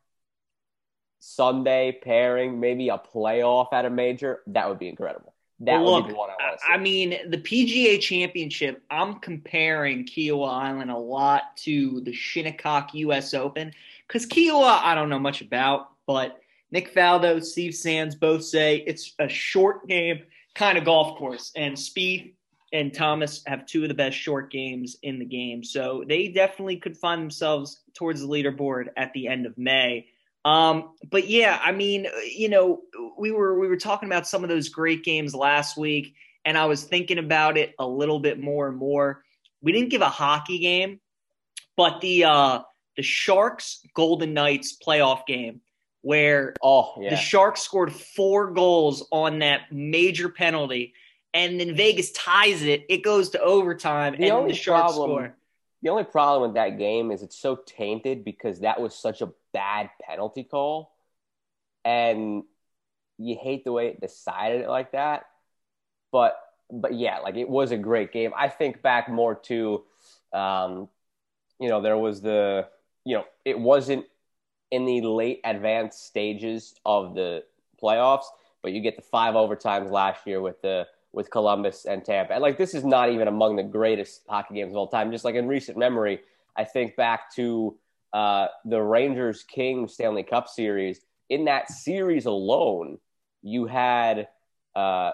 Sunday pairing, maybe a playoff at a major, that would be incredible. That Well, would look, be the one I want to see. I mean, the PGA Championship, I'm comparing Kiawah Island a lot to the Shinnecock U.S. Open because Kiawah, I don't know much about, but Nick Faldo, Steve Sands both say it's a short game kind of golf course, and Spieth and Thomas have two of the best short games in the game, so they definitely could find themselves towards the leaderboard at the end of May. Um, but yeah, I mean, you know, we were we were talking about some of those great games last week, and I was thinking about it a little bit more and more. We didn't give a hockey game, but the uh the Sharks Golden Knights playoff game where oh, yeah. the Sharks scored four goals on that major penalty, and then Vegas ties it. It goes to overtime, The and the Sharks problem- score. The only problem with that game is it's so tainted because that was such a bad penalty call. And you hate the way it decided it like that. But but yeah, like it was a great game. I think back more to um, you know, there was the you know, it wasn't in the late advanced stages of the playoffs, but you get the five overtimes last year with the with Columbus and Tampa. And like this is not even among the greatest hockey games of all time. Just like in recent memory, I think back to uh, the Rangers King Stanley Cup series. In that series alone, you had uh,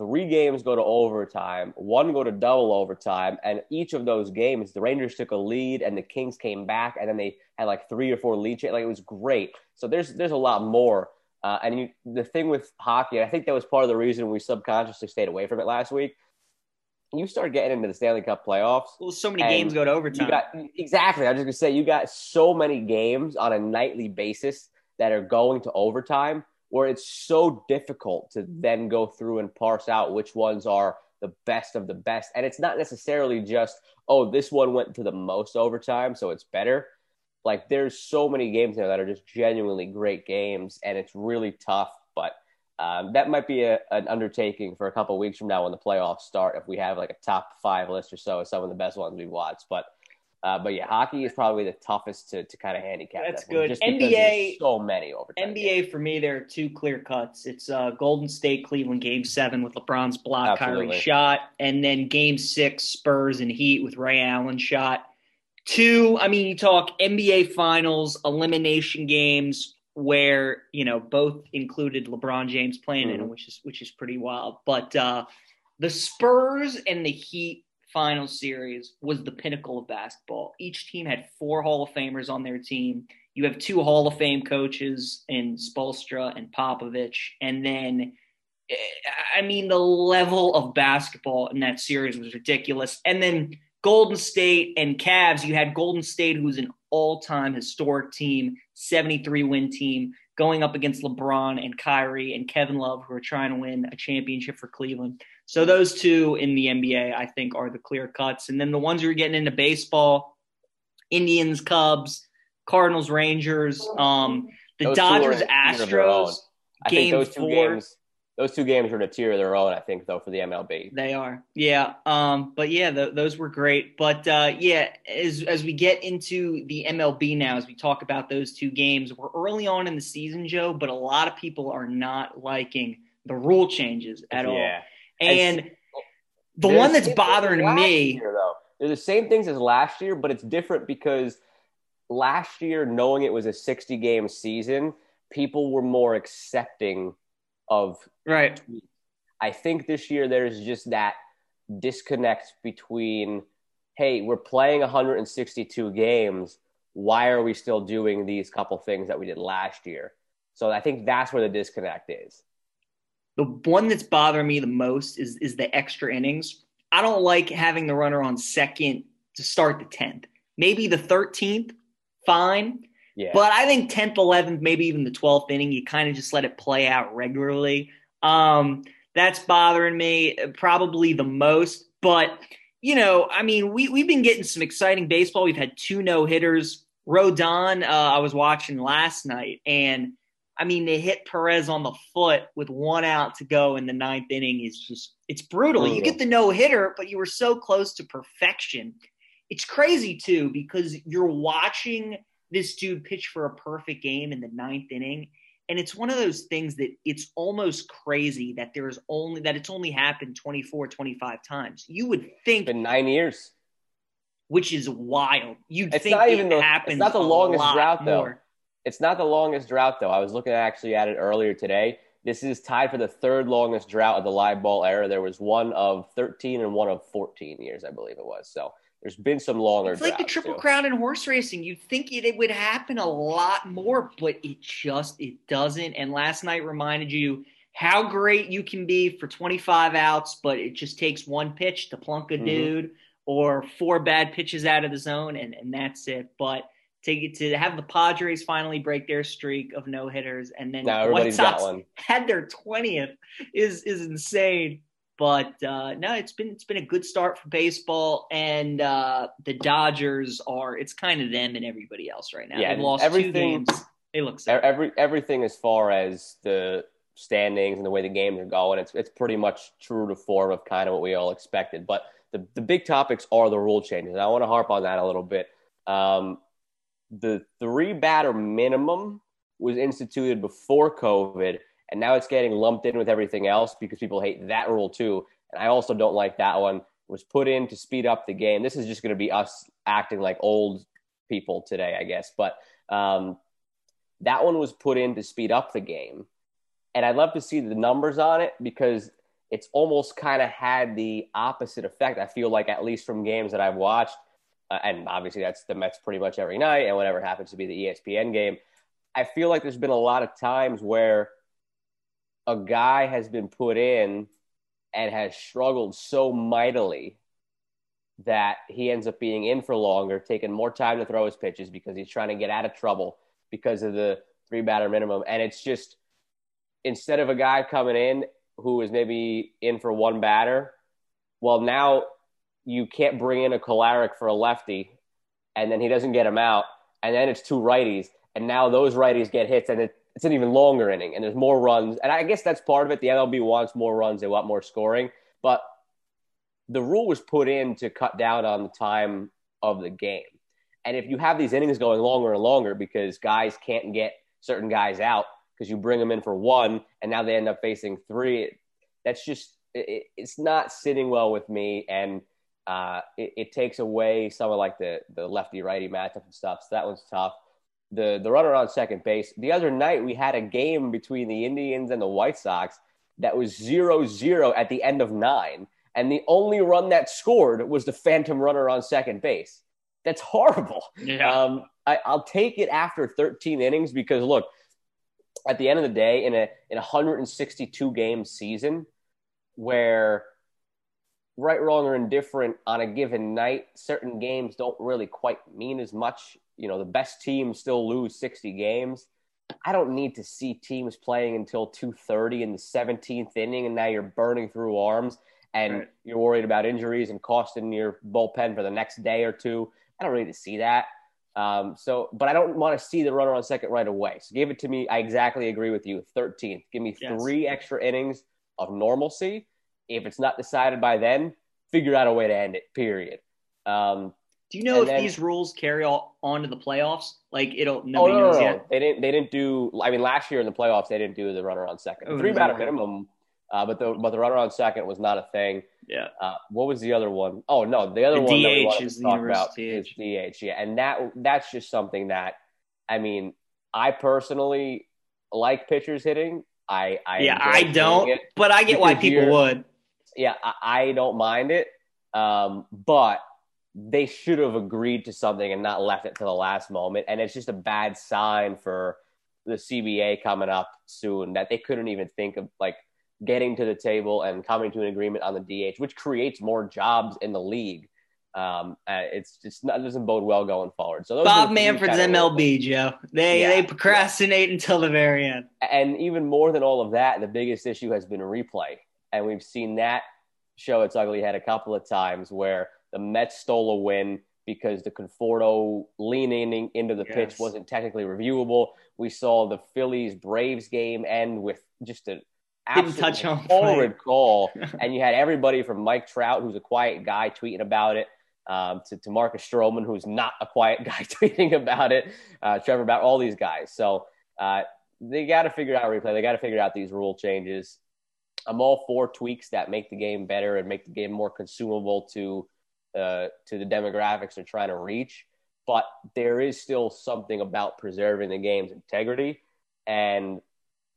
three games go to overtime, one go to double overtime, and each of those games, the Rangers took a lead and the Kings came back, and then they had like three or four lead change. Like it was great. So there's there's a lot more. Uh, and you, the thing with hockey, I think that was part of the reason we subconsciously stayed away from it last week. You start getting into the Stanley Cup playoffs. Well, so many games go to overtime. You got exactly. I was just gonna say you got so many games on a nightly basis that are going to overtime, where it's so difficult to then go through and parse out which ones are the best of the best. And it's not necessarily just oh this one went to the most overtime, so it's better. Like there's so many games there that are just genuinely great games, and it's really tough. But um, that might be a, an undertaking for a couple weeks from now when the playoffs start. If we have like a top five list or so of some of the best ones we've watched, but Uh, but yeah, hockey is probably the toughest to, to kind of handicap. That's that good. Just NBA so many overtime. NBA games. for me, there are two clear cuts. It's uh, Golden State Cleveland Game Seven with LeBron's block, Absolutely. Kyrie shot, and then Game Six Spurs and Heat with Ray Allen shot. Two, I mean, you talk NBA Finals elimination games where you know both included LeBron James playing in Mhm. it, which is which is pretty wild. But uh, the Spurs and the Heat final series was the pinnacle of basketball. Each team had four Hall of Famers on their team. You have two Hall of Fame coaches in Spoelstra and Popovich, and then eh, I mean the level of basketball in that series was ridiculous. And then Golden State and Cavs, you had Golden State, who was an all-time historic team, 73 win team, going up against LeBron and Kyrie and Kevin Love, who are trying to win a championship for Cleveland. So those two in the NBA, I think, are the clear cuts. And then the ones who are getting into baseball, Indians, Cubs, Cardinals, Rangers, um, the Those Dodgers, in a tier of their own. Astros, I game think those two four. games, those two games are in a tier of their own. I think though for the MLB. They are, yeah. Um, but yeah, th- those were great. But uh, yeah, as as we get into the MLB now, as we talk about those two games, we're early on in the season, Joe. But a lot of people are not liking the rule changes at all. And the one that's same things as bothering me, year, though. They're the same things as last year, but it's different because last year, knowing it was a 60 game season, people were more accepting of. right? I think this year there's just that disconnect between, hey, we're playing 162 games. Why are we still doing these couple things that we did last year? So I think that's where the disconnect is. The one that's bothering me the most is is the extra innings. I don't like having the runner on second to start the tenth. Maybe the thirteenth, fine. Yeah. But I think 10th, 11th, maybe even the 12th inning, you kind of just let it play out regularly. Um, that's bothering me uh, probably the most. But, you know, I mean, we, we've been getting some exciting baseball. We've had two no hitters. Rodon, uh, I was watching last night, and I mean, they hit Perez on the foot with one out to go in the ninth inning is just, it's brutal. You get the no hitter, but you were so close to perfection. It's crazy, too, because you're watching this dude pitch for a perfect game in the ninth inning. And it's one of those things that it's almost crazy that there's only that it's only happened 24, 25 times. You would think, been nine years. which is wild. You'd It's think not it even the- it's not the longest drought, though. more. It's not the longest drought, though. I was looking actually at it earlier today. This is tied for the third longest drought of the live ball era. There was one of 13 and one of 14 years, I believe it was. So there's been some longer It's like the triple too. crown in horse racing. You'd think it, it would happen a lot more, but it just it doesn't. And last night reminded you how great you can be for 25 outs, but it just takes one pitch to plunk a Mhm. dude or four bad pitches out of the zone, and, and that's it. But to get to have the Padres finally break their streak of no hitters, and then Now White Sox had their 20th is is insane. But uh, no, it's been it's been a good start for baseball, and uh, the Dodgers are it's kind of them and everybody else right now. Yeah, They've lost two everything- games. They look Every everything as far as the standings and the way the games are going, it's it's pretty much true to form of kind of what we all expected. But the the big topics are the rule changes. I want to harp on that a little bit. Um, the three batter minimum was instituted before COVID, and now it's getting lumped in with everything else because people hate that rule too. And I also don't like that one. It was put in to speed up the game. This is just going to be us acting like old people today, I guess. But um, that one was put in to speed up the game. And I'd love to see the numbers on it because it's almost kind of had the opposite effect. I feel like, at least from games that I've watched, uh, and obviously that's the Mets pretty much every night, and whatever happens to be the ESPN game. I feel like there's been a lot of times where a guy has been put in and has struggled so mightily that he ends up being in for longer, taking more time to throw his pitches because he's trying to get out of trouble because of the three batter minimum. And it's just instead of a guy coming in who is maybe in for one batter, well, now you can't bring in a Kolaric for a lefty and then he doesn't get him out. And then it's two righties. And now those righties get hits and it, it's an even longer inning and there's more runs. And I guess that's part of it. The MLB wants more runs, they want more scoring. But the rule was put in to cut down on the time of the game. And if you have these innings going longer and longer because guys can't get certain guys out because you bring them in for one and now they end up facing three, that's just it, it's not sitting well with me, and uh, it, it, takes away some of like the the lefty righty matchup and stuff. So that one's tough. The the runner on second base. The other night we had a game between the Indians and the White Sox that was 0-0 at the end of nine, and the only run that scored was the phantom runner on second base. That's horrible. Yeah. Um, I, I'll take it after 13 innings because look, at the end of the day, in a in a 162 game season, where right, wrong, or indifferent on a given night, certain games don't really quite mean as much. You know, the best teams still lose 60 games. I don't need to see teams playing until 2:30 in the 17th inning, and now you're burning through arms, and right. you're worried about injuries and costing your bullpen for the next day or two. I don't need to see that. Um, so, but I don't want to see the runner on second right away. So, give it to me. I exactly agree with you. 13th. Give me yes. three extra innings of normalcy. If it's not decided by then, figure out a way to end it. Period. Um, do you know if then, these rules carry all on to the playoffs? Like it'll nobody oh, no, knows no, no. yet. They didn't. They didn't do. I mean, last year in the playoffs, they didn't do the runner on second. Oh, Three batter minimum, uh, but the but the runner on second was not a thing. Yeah. Uh, what was the other one? Oh no, the other the one DH that we wanted is to talk about DH. is DH. Yeah, and that that's just something that I mean, I personally like pitchers hitting. I, I yeah, I don't, but I get why people would. Yeah, I, I don't mind it, um, but they should have agreed to something and not left it to the last moment. And it's just a bad sign for the CBA coming up soon that they couldn't even think of like getting to the table and coming to an agreement on the DH, which creates more jobs in the league. Um, uh, it's just not doesn't bode well going forward. So Bob Manfred's MLB, Joe. They yeah, they procrastinate yeah. until the very end. And even more than all of that, the biggest issue has been replay, and we've seen that show its ugly head a couple of times where the Mets stole a win because the Conforto leaning into the yes. pitch wasn't technically reviewable. We saw the Phillies Braves game end with just a didn't touch home forward call, and you had everybody from Mike Trout, who's a quiet guy, tweeting about it, um, to, to Marcus Stroman, who's not a quiet guy, tweeting about it, uh, Trevor Bauer all these guys. So uh, they got to figure out replay. They got to figure out these rule changes. I'm all for tweaks that make the game better and make the game more consumable to uh, to the demographics they're trying to reach. But there is still something about preserving the game's integrity and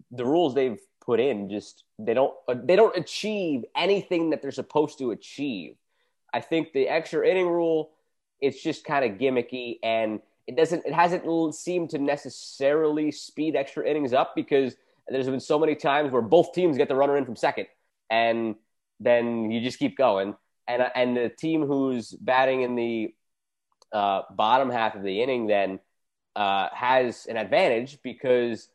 the rules they've put in just they don't uh, they don't achieve anything that they're supposed to achieve. I think the extra inning rule it's just kind of gimmicky and it doesn't it hasn't seemed to necessarily speed extra innings up because there's been so many times where both teams get the runner in from second and then you just keep going and and the team who's batting in the uh, bottom half of the inning then uh, has an advantage because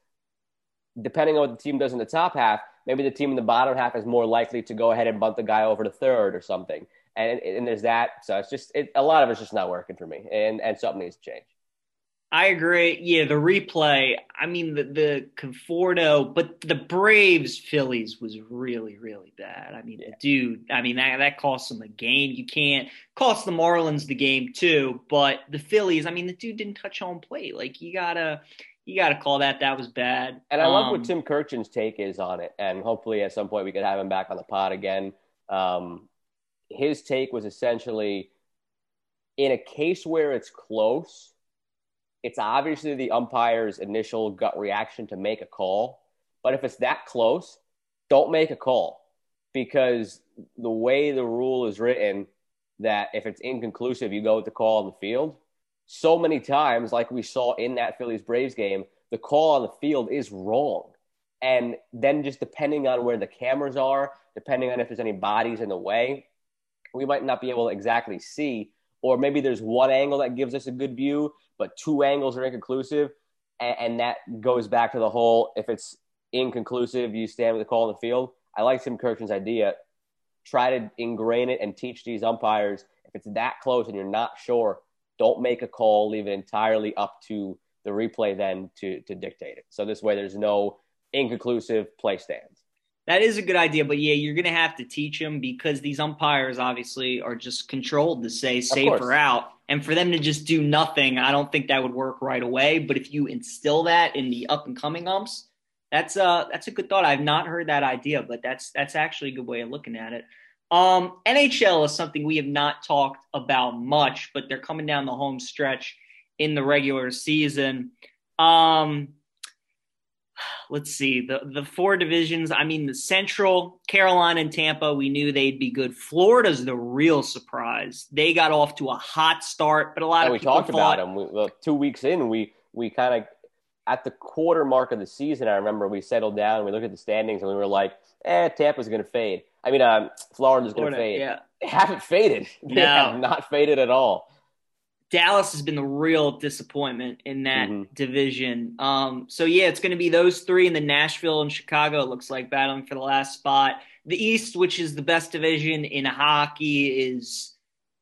depending on what the team does in the top half, maybe the team in the bottom half is more likely to go ahead and bunt the guy over to third or something. And, and there's that. So it's just it, a lot of it's just not working for me, and and something needs to change. I agree. Yeah, the replay. I mean, the the Conforto, but the Braves Phillies was really really bad. I mean, yeah. dude. I mean that that cost them the game. You can't cost the Marlins the game too. But the Phillies. I mean, the dude didn't touch home plate. Like you gotta you got to call that. That was bad. And I um, love what um, Tim Kurkjian's take is on it. And hopefully at some point we could have him back on the pod again. Um, his take was essentially in a case where it's close, it's obviously the umpire's initial gut reaction to make a call. But if it's that close, don't make a call because the way the rule is written, that if it's inconclusive, you go with the call on the field so many times, like we saw in that Phillies Braves game, the call on the field is wrong. And then just depending on where the cameras are, depending on if there's any bodies in the way, we might not be able to exactly see. Or maybe there's one angle that gives us a good view, but two angles are inconclusive. And, and that goes back to the whole if it's inconclusive, you stand with the call in the field. I like Tim Kurkjian's idea. Try to ingrain it and teach these umpires if it's that close and you're not sure, don't make a call, leave it entirely up to the replay then to, to dictate it. So this way there's no inconclusive play stands. That is a good idea, but yeah, you're going to have to teach them because these umpires obviously are just controlled to say safe or out. And for them to just do nothing, I don't think that would work right away. But if you instill that in the up and coming umps, that's a that's a good thought. I've not heard that idea, but that's that's actually a good way of looking at it. Um, NHL is something we have not talked about much, but they're coming down the home stretch in the regular season. Um, let's see the the four divisions. I mean, the Central, Carolina and Tampa. We knew they'd be good. Florida's the real surprise. They got off to a hot start, but a lot yeah, of we people talked thought, about them. We, well, two weeks in, we we kind of at the quarter mark of the season. I remember we settled down. We looked at the standings and we were like, "Eh, Tampa's going to fade." I mean, um, Florida's going to Florida, fade. yeah. They haven't faded. They No. have not faded at all. Dallas has been the real disappointment in that Mhm. division. Um, so yeah, it's going to be those three, and then Nashville and Chicago. It looks like battling for the last spot. The East, which is the best division in hockey, is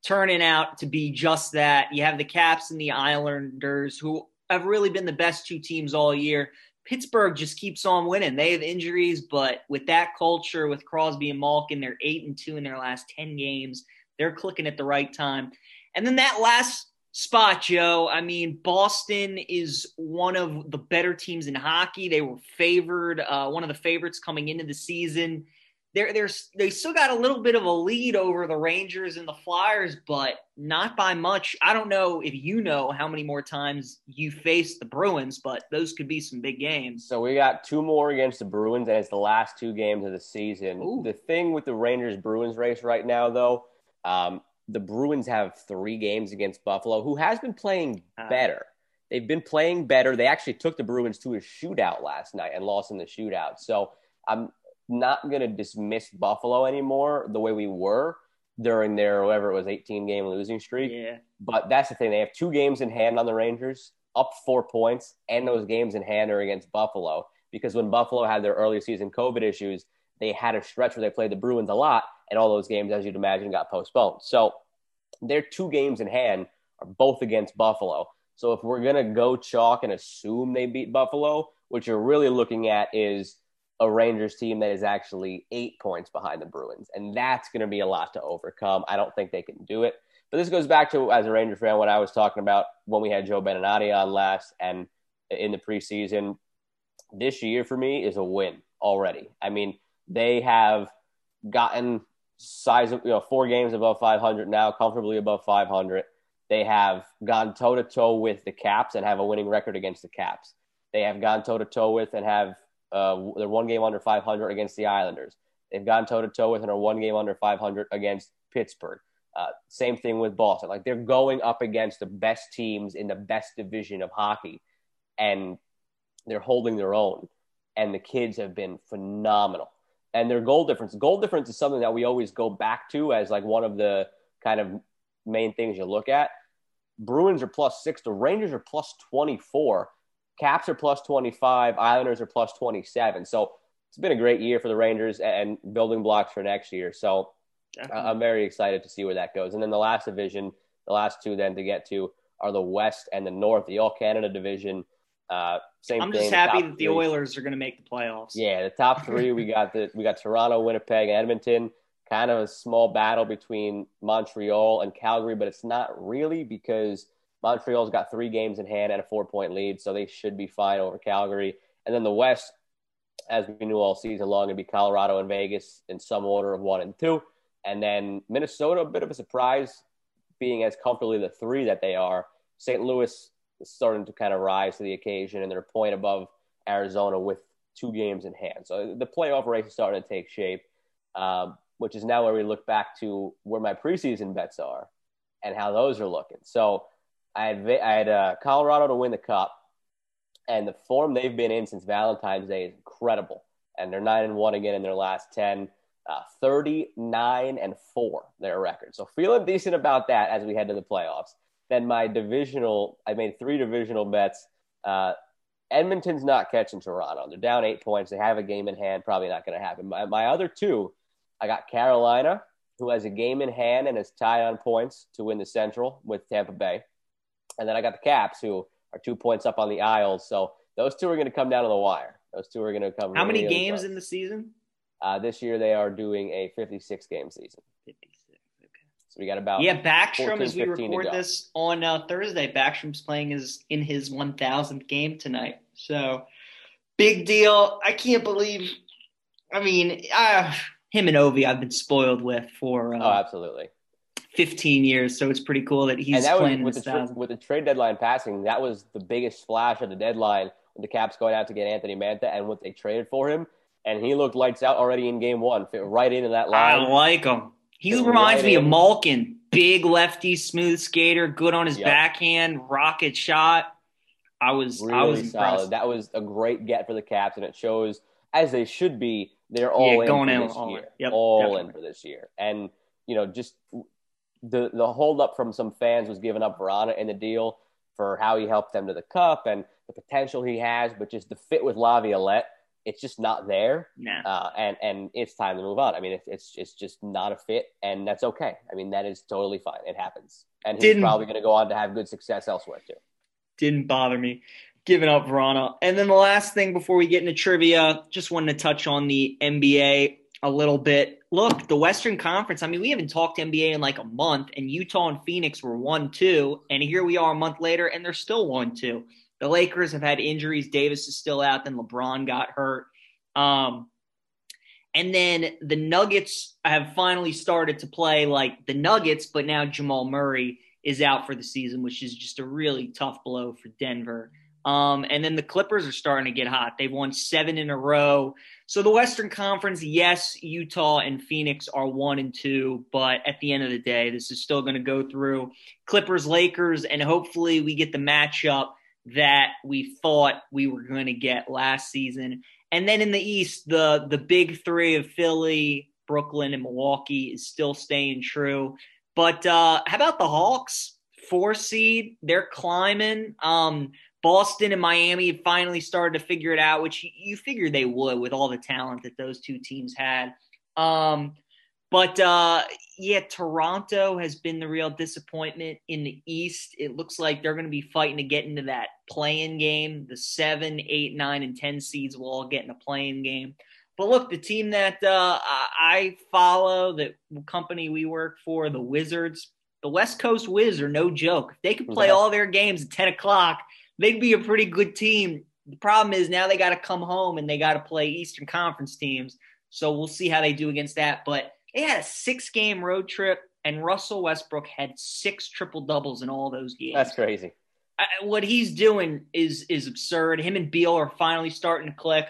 turning out to be just that. You have the Caps and the Islanders, who have really been the best two teams all year. Pittsburgh just keeps on winning. They have injuries, but with that culture, with Crosby and Malkin, they're eight and two in their last ten games. They're clicking at the right time. And then that last spot, Joe. I mean, Boston is one of the better teams in hockey. They were favored, uh, one of the favorites coming into the season. They're, they're, they still got a little bit of a lead over the Rangers and the Flyers, but not by much. I don't know if you know how many more times you face the Bruins, but those could be some big games. So we got two more against the Bruins, and it's the last two games of the season. Ooh. The thing with the Rangers Bruins race right now, though, um, the Bruins have three games against Buffalo, who has been playing Ah. better. They've been playing better. They actually took the Bruins to a shootout last night and lost in the shootout. So I'm not going to dismiss Buffalo anymore the way we were during their whatever it was 18 game losing streak. Yeah. But that's the thing. They have two games in hand on the Rangers, up four points, and those games in hand are against Buffalo. Because when Buffalo had their early season COVID issues, they had a stretch where they played the Bruins a lot, and all those games, as you'd imagine, got postponed. So their two games in hand are both against Buffalo. So if we're going to go chalk and assume they beat Buffalo, what you're really looking at is a Rangers team that is actually eight points behind the Bruins. And that's going to be a lot to overcome. I don't think they can do it. But this goes back to, as a Ranger fan, what I was talking about when we had Joe Beninati on last and in the preseason. This year for me is a win already. I mean, they have gotten size you know, four games above 500 now, comfortably above 500. They have gone toe to toe with the Caps and have a winning record against the Caps. They have gone toe to toe with and have uh, they're one game under 500 against the Islanders. They've gone toe to toe with and are one game under 500 against Pittsburgh. Uh, same thing with Boston. Like they're going up against the best teams in the best division of hockey, and they're holding their own. And the kids have been phenomenal. And their goal difference, goal difference is something that we always go back to as like one of the kind of main things you look at. Bruins are plus six. The Rangers are plus 24. Caps are plus 25. Islanders are plus 27. So it's been a great year for the Rangers and building blocks for next year. So uh, I- I'm very excited to see where that goes. And then the last division, the last two then to get to are the West and the North, the All Canada division. Uh, same I'm thing. just happy that the. Oilers are going to make the playoffs. Yeah, the top three we got the we got Toronto, Winnipeg, and Edmonton. Kind of a small battle between Montreal and Calgary, but it's not really because Montreal's got three games in hand and a four point lead, so they should be fine over Calgary. And then the West, as we knew all season long, it'd be Colorado and Vegas in some order of one and two. And then Minnesota, a bit of a surprise, being as comfortably the three that they are. St. Louis is starting to kind of rise to the occasion, and they're a point above Arizona with two games in hand. So the playoff race is starting to take shape, um, which is now where we look back to where my preseason bets are and how those are looking. So I had, I had uh, Colorado to win the cup, and the form they've been in since Valentine's Day is incredible. And they're nine and one again in their last ten. Uh, 39 and 4 their record. So feeling decent about that as we head to the playoffs. Then my divisional, I made three divisional bets. Uh, Edmonton's not catching Toronto. They're down eight points. They have a game in hand. Probably not going to happen. My, my other two, I got Carolina, who has a game in hand and is tied on points to win the Central with Tampa Bay. And then I got the Caps, who are two points up on the Isles. So those two are going to come down to the wire. Those two are going to come. How many games in the season? Uh, this year they are doing a 56 game season. 56. So we got about yeah. Backstrom, 14, as we record this on uh, Thursday, Backstrom's playing is in his 1,000th game tonight. So big deal. I can't believe. I mean, uh, him and Ovi, I've been spoiled with for. Uh, oh, absolutely. 15 years, so it's pretty cool that he's that playing was, with, the tra- with the trade deadline passing. That was the biggest splash of the deadline when the Caps going out to get Anthony Mantha and what they traded for him, and he looked lights out already in game one. Fit right into that line. I like him. He reminds me of Malkin, big lefty, smooth skater, good on his yep. backhand, rocket shot. I was really I was solid. Impressed. That was a great get for the Caps, and it shows as they should be. They're all yeah, in for this all year, yep, all definitely. in for this year, and you know just the the holdup from some fans was giving up Vrana in the deal for how he helped them to the cup and the potential he has, but just the fit with Laviolette, it's just not there. Nah. Uh, and and it's time to move on. I mean, it's it's it's just not a fit, and that's okay. I mean, that is totally fine. It happens, and he's Didn't, probably going to go on to have good success elsewhere too. Didn't bother me giving up Vrana. And then the last thing before we get into trivia, just wanted to touch on the NBA a little bit. Look, the Western Conference, I mean, we haven't talked NBA in like a month, and Utah and Phoenix were 1 2, and here we are a month later, and they're still 1 2. The Lakers have had injuries. Davis is still out, then LeBron got hurt. Um, and then the Nuggets have finally started to play like the Nuggets, but now Jamal Murray is out for the season, which is just a really tough blow for Denver. Um, and then the Clippers are starting to get hot. They've won seven in a row. So the Western Conference, yes, Utah and Phoenix are one and two, but at the end of the day, this is still going to go through Clippers, Lakers, and hopefully we get the matchup that we thought we were going to get last season. And then in the East, the the big three of Philly, Brooklyn, and Milwaukee is still staying true. But uh, how about the Hawks? Four seed, they're climbing. Um, Boston and Miami finally started to figure it out, which you figured they would with all the talent that those two teams had. Um, but uh, yeah, Toronto has been the real disappointment in the East. It looks like they're going to be fighting to get into that playing game. The seven, eight, nine, and ten seeds will all get in a playing game. But look, the team that uh, I follow, the company we work for, the Wizards, the West Coast Wizards are no joke. If they could play all their games at 10 o'clock, they'd be a pretty good team. The problem is now they got to come home and they got to play Eastern Conference teams. So we'll see how they do against that. But they had a six game road trip, and Russell Westbrook had six triple doubles in all those games. That's crazy. I, what he's doing is is absurd. Him and Beal are finally starting to click.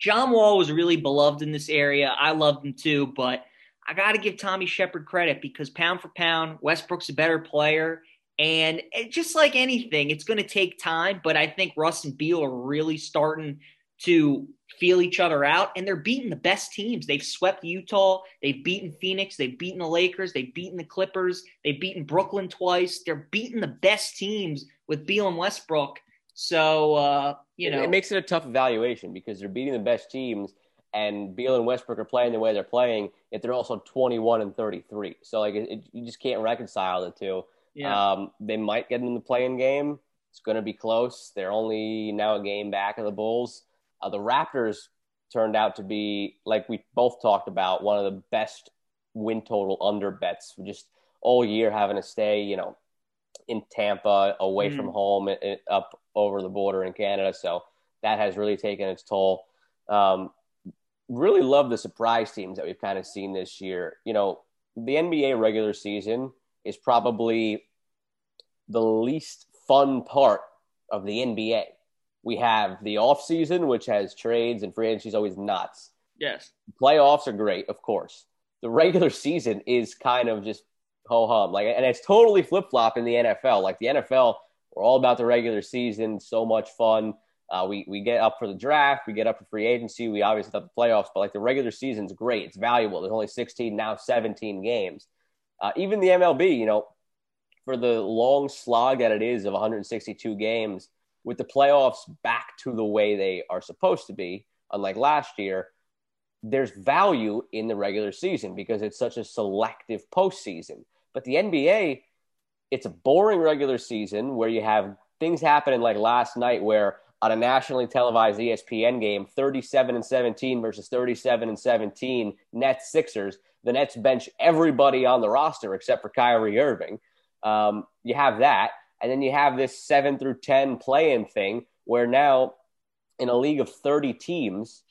John Wall was really beloved in this area. I loved him too, but I got to give Tommy Sheppard credit because pound for pound, Westbrook's a better player. And just like anything, it's going to take time. But I think Russ and Beal are really starting to feel each other out, and they're beating the best teams. They've swept Utah, they've beaten Phoenix, they've beaten the Lakers, they've beaten the Clippers, they've beaten Brooklyn twice. They're beating the best teams with Beal and Westbrook. So uh, you know, it makes it a tough evaluation because they're beating the best teams, and Beal and Westbrook are playing the way they're playing. Yet they're also twenty-one and thirty-three. So like, it, you just can't reconcile the two. Yeah. Um, they might get in the playing game. It's going to be close. They're only now a game back of the Bulls. Uh, the Raptors turned out to be, like we both talked about, one of the best win total under bets. Just all year having to stay, you know, in Tampa, away mm. from home, it, it, up over the border in Canada. So that has really taken its toll. Um, really love the surprise teams that we've kind of seen this year. You know, the NBA regular season is probably the least fun part of the NBA. We have the off season, which has trades and free agency is always nuts. Yes. Playoffs are great, of course. The regular season is kind of just ho hum. Like, and it's totally flip flop in the NFL. Like the NFL, we're all about the regular season. So much fun. Uh, we we get up for the draft, we get up for free agency. We obviously have the playoffs, but like the regular season's great. It's valuable. There's only 16 now, 17 games. Uh, even the MLB, you know, for the long slog that it is of 162 games, with the playoffs back to the way they are supposed to be, unlike last year, there's value in the regular season because it's such a selective postseason. But the NBA, it's a boring regular season where you have things happening like last night where on a nationally televised ESPN game, 37 and 17 versus 37 and 17 Nets Sixers. The Nets bench everybody on the roster except for Kyrie Irving. Um, you have that. And then you have this seven through 10 play in thing where now in a league of 30 teams,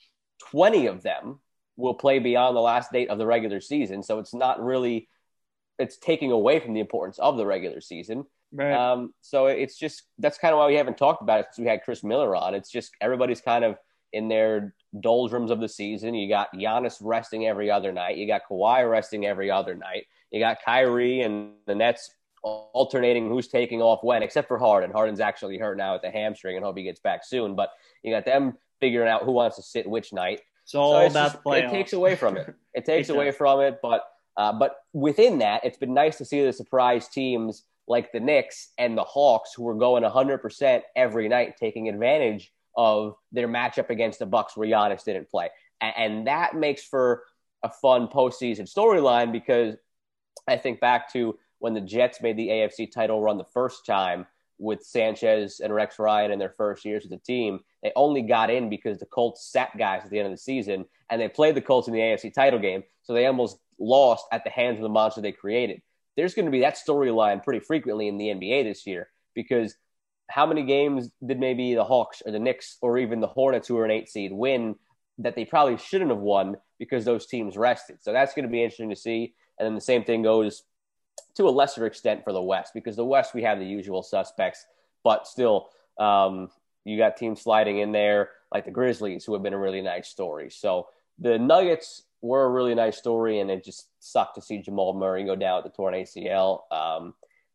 20 of them will play beyond the last date of the regular season. So it's not really, it's taking away from the importance of the regular season. Right. Um, so it's just that's kind of why we haven't talked about it since we had Chris Miller on. It's just everybody's kind of in their doldrums of the season. You got Giannis resting every other night. You got Kawhi resting every other night. You got Kyrie and the Nets alternating who's taking off when, except for Harden. Harden's actually hurt now with the hamstring and hope he gets back soon. But you got them figuring out who wants to sit which night. It's all so it's about just, It takes away from it. It takes it away does. from it. But uh, but within that, it's been nice to see the surprise teams like the Knicks and the Hawks, who were going 100% every night, taking advantage of their matchup against the Bucks, where Giannis didn't play, and, and that makes for a fun postseason storyline because I think back to when the Jets made the AFC title run the first time with Sanchez and Rex Ryan in their first years with the team. They only got in because the Colts sat guys at the end of the season, and they played the Colts in the AFC title game, so they almost lost at the hands of the monster they created there's going to be that storyline pretty frequently in the NBA this year because how many games did maybe the Hawks or the Knicks or even the Hornets, who are an eight seed, win that they probably shouldn't have won because those teams rested? So that's going to be interesting to see. And then the same thing goes to a lesser extent for the West because the West we have the usual suspects, but still, um, you got teams sliding in there like the Grizzlies, who have been a really nice story. So the Nuggets were a really nice story, and it just sucked to see Jamal Murray go down with the torn ACL. Um,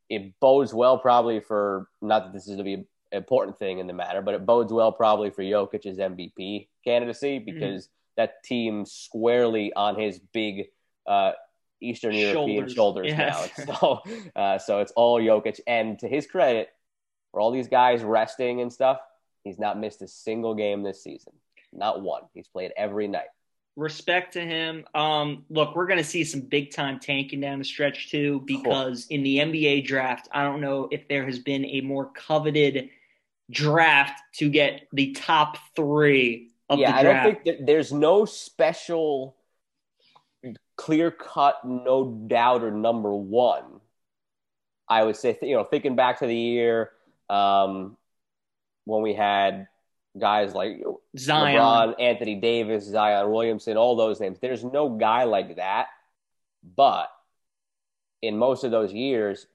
it bodes well probably for not that this is to be an important thing in the matter, but it bodes well probably for Jokic's MVP candidacy mm-hmm. because mm-hmm. that team squarely on his big uh, Eastern. European shoulders yes. now. So, uh, so it's all Jokic, and to his credit, for all these guys resting and stuff, he's not missed a single game this season, not one. He's played every night respect to him. Um, look, we're going to see some big time tanking down the stretch too, because cool. in the NBA draft, I don't know if there has been a more coveted draft to get the top three of yeah, the draft. I don't think there's no special clear cut, no doubt, or number one. I would say, you know, thinking back to the year um, when we had guys like Zion, LeBron, Anthony Davis, Zion Williamson, all those names. There's no guy like that. But in most of those years,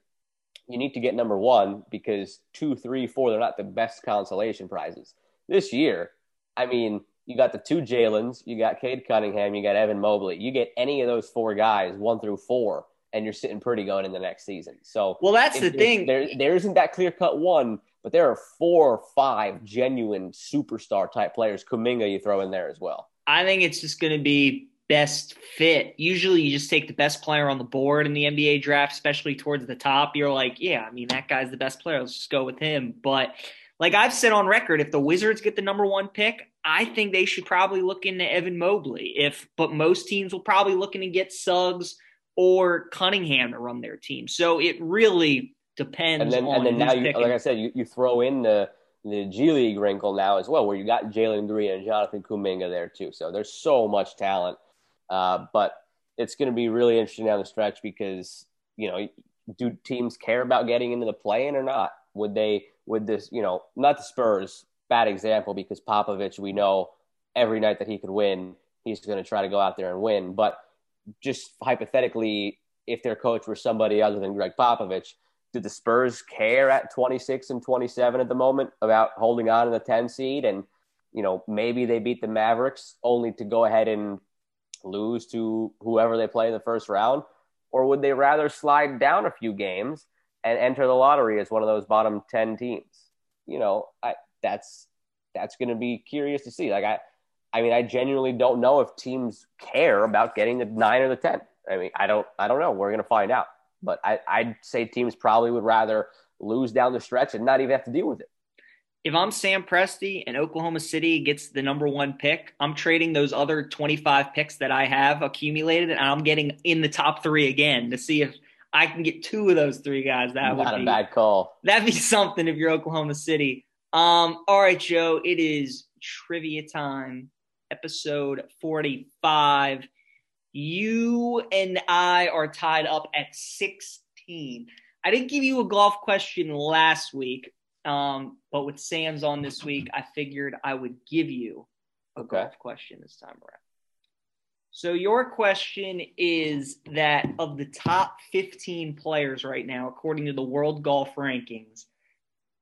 you need to get number one because two, three, four, they're not the best consolation prizes. This year, I mean, you got the two Jalen's, you got Cade Cunningham, you got Evan Mobley. You get any of those four guys, one through four, and you're sitting pretty going in the next season. So, well, that's the thing. There, there isn't that clear cut one but there are four or five genuine superstar type players. Kuminga, you throw in there as well. I think it's just going to be best fit. Usually, you just take the best player on the board in the NBA draft, especially towards the top. You're like, yeah, I mean, that guy's the best player. Let's just go with him. But like I've said on record, if the Wizards get the number one pick, I think they should probably look into Evan Mobley. If but most teams will probably looking to get Suggs or Cunningham to run their team. So it really depends. And then, and then now, you, like I said, you, you throw in the the G League wrinkle now as well, where you got Jalen Green and Jonathan Kuminga there too. So there's so much talent, uh, but it's going to be really interesting down the stretch because you know, do teams care about getting into the play-in or not? Would they? Would this? You know, not the Spurs. Bad example because Popovich, we know every night that he could win, he's going to try to go out there and win. But just hypothetically, if their coach were somebody other than Gregg Popovich, do the Spurs care at 26 and 27 at the moment about holding on to the 10 seed? And, you know, maybe they beat the Mavericks only to go ahead and lose to whoever they play in the first round? Or would they rather slide down a few games and enter the lottery as one of those bottom 10 teams? You know, I, that's that's going to be curious to see. Like I, I mean, I genuinely don't know if teams care about getting the nine or the ten. I mean, I don't, I don't know. We're going to find out. But I, I'd say teams probably would rather lose down the stretch and not even have to deal with it. If I'm Sam Presti and Oklahoma City gets the number one pick, I'm trading those other 25 picks that I have accumulated, and I'm getting in the top three again to see if I can get two of those three guys. That not would a bad call. That'd be something if you're Oklahoma City. Um, all right, Joe, it is trivia time, episode 45. You and I are tied up at 16. I didn't give you a golf question last week, um, but with Sam's on this week, I figured I would give you a Okay. golf question this time around. So your question is that of the top 15 players right now, according to the World Golf Rankings,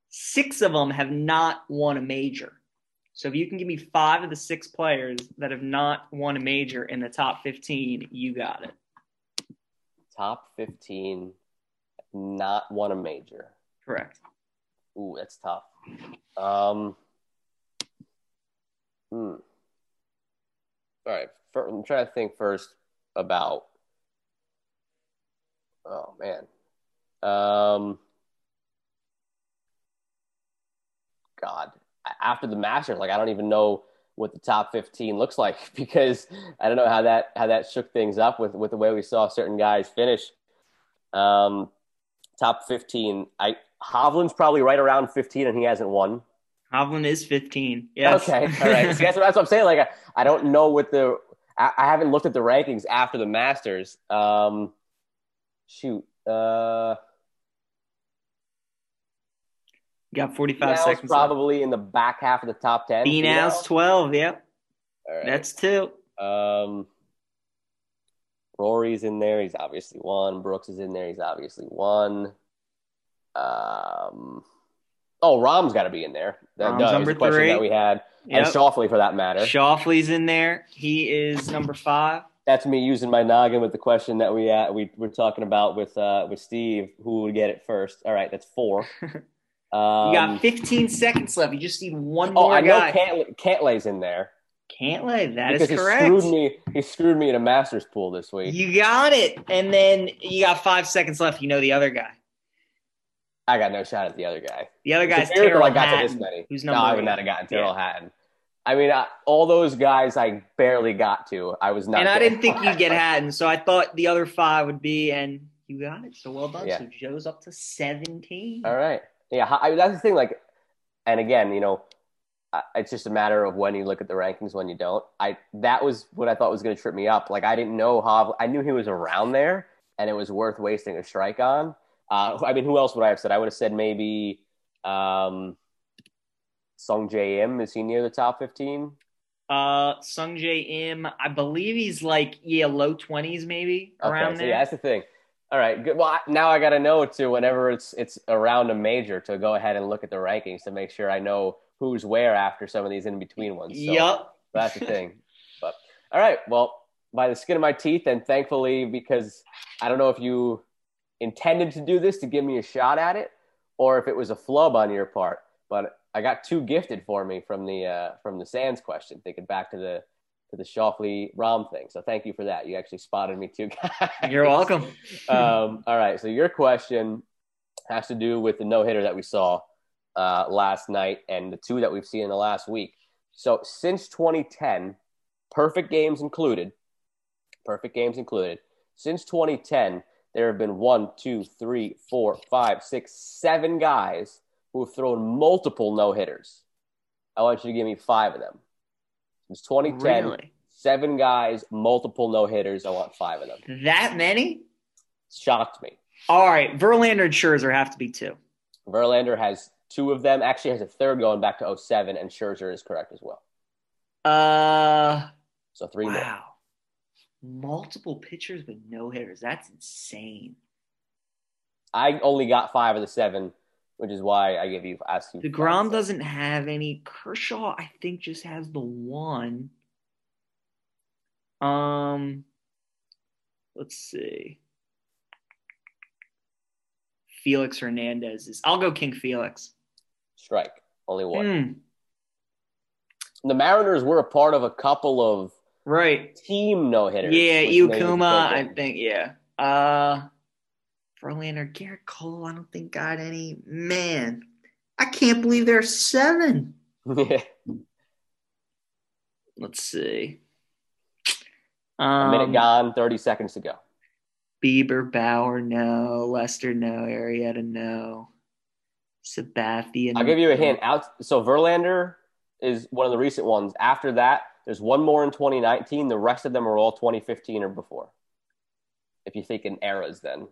six of them have not won a major. So if you can give me five of the six players that have not won a major in the top 15, you got it. Top 15, not won a major. Correct. Ooh, that's tough. Um, hmm. All right. I'm trying to think first about. Oh man. Um. God, after the Masters, like I don't even know what the top 15 looks like because I don't know how that how that shook things up with with the way we saw certain guys finish. Um, top 15. I Hovland's probably right around 15 and he hasn't won. Hovland is 15. Yes. Okay, all right. So that's, that's what I'm saying. Like, I, I don't know what the. I, I haven't looked at the rankings after the Masters. Um, shoot. Uh, You got 45 Finau's seconds. left. probably in the back half of the top ten. Finau's 12. Yep. All right. That's two. Um, Rory's in there. He's obviously one. Brooks is in there. He's obviously one. Um, oh, Rahm's got to be in there. That Rahm's duh, is number question three. that we had, and Yep. Schauffele for that matter. Schauffele's in there. He is number five. That's me using my noggin with the question that we uh, we were talking about with uh, with Steve. Who would get it first? All right, that's four. Um, You got 15 seconds left. You just need one oh, more Oh, I know. Cantlay's in there Cantlay. That is because he screwed me. He screwed me in a Masters pool this week. You got it. And then you got five seconds left. You know the other guy. I got no shot at the other guy. The other guy's Tyrrell I got to this many. who's no, number I would eight. not have gotten Tyrrell Yeah. Hatton. I mean, I, all those guys I barely got to. I was not. And I didn't think you'd get Hatton, so I thought the other five would be, and you got it. So well done. Yeah. So Joe's up to 17. All right. Yeah, I, that's the thing. Like, and again, you know, it's just a matter of when you look at the rankings, when you don't. I that was what I thought was going to trip me up. Like, I didn't know Hov. I knew he was around there, and it was worth wasting a strike on. Uh, I mean, who else would I have said? I would have said maybe um, Sungjae Im. Is he near the top fifteen? Uh, Sungjae Im, I believe he's like yeah, low 20s maybe around okay, so there. yeah, that's the thing. All right, good. Well, I- now I got to know to whenever it's it's around a major to go ahead and look at the rankings to make sure I know who's where after some of these in between ones. So Yup. that's the thing. But all right, well, by the skin of my teeth, and thankfully because I don't know if you intended to do this to give me a shot at it, or if it was a flub on your part, but I got two gifted for me from the uh, from the Sands question, thinking back to the to the Schauffele Rahm thing. So thank you for that. You actually spotted me too, guys. You're welcome. um, all right. So your question has to do with the no hitter that we saw uh, last night and the two that we've seen in the last week. So since 2010, perfect games included, perfect games included. Since 2010, there have been one, two, three, four, five, six, seven guys who have thrown multiple no hitters. I want you to give me five of them. Since 2010, Really? seven guys, multiple no hitters. I want five of them. That many? Shocked me. All right. Verlander and Scherzer have to be two. Verlander has two of them. Actually, has a third going back to 07, and Scherzer is correct as well. Uh, So three more. Multiple pitchers with no hitters. That's insane. I only got five of the seven, which is why I give you ask you. DeGrom five. doesn't have any. Kershaw, I think, just has the one. Um, let's see. Felix Hernandez is. I'll go King Felix. strike. Only one. Hmm, The Mariners were a part of a couple of right. team no hitters. Yeah, made I think. Yeah. Uh, Verlander, Gerrit Cole. I don't think got any. Man, I can't believe there's seven. Yeah. Let's see. a Um, minute gone, 30 seconds to go. Bieber, Bauer, no. Lester, no. Arrieta, no. Sabathia. I'll give you a hint. Out so Verlander is one of the recent ones. After that, there's one more in 2019. The rest of them are all 2015 or before. If you think in eras, then.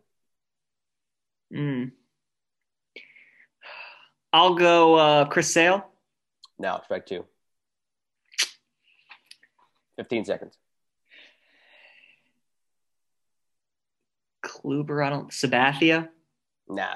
Mm. I'll go uh, Chris Sale. No, strike two. 15 seconds. Kluber, I don't. Sabathia. Nah.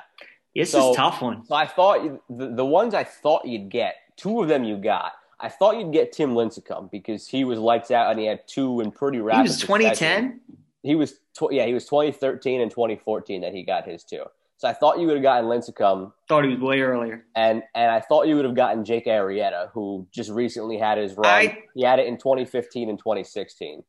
This So- is a tough one. So I thought the, the ones I thought you'd get, two of them you got. I thought you'd get Tim Lincecum because he was lights out and he had two in pretty rapid. He was succession. 2010. He was tw- yeah, he was 2013 and 2014 that he got his two. So I thought you would have gotten Lincecum, Thought he was way earlier. and and I thought you would have gotten Jake Arrieta, who just recently had his run. I- he had it in 2015 and 2016.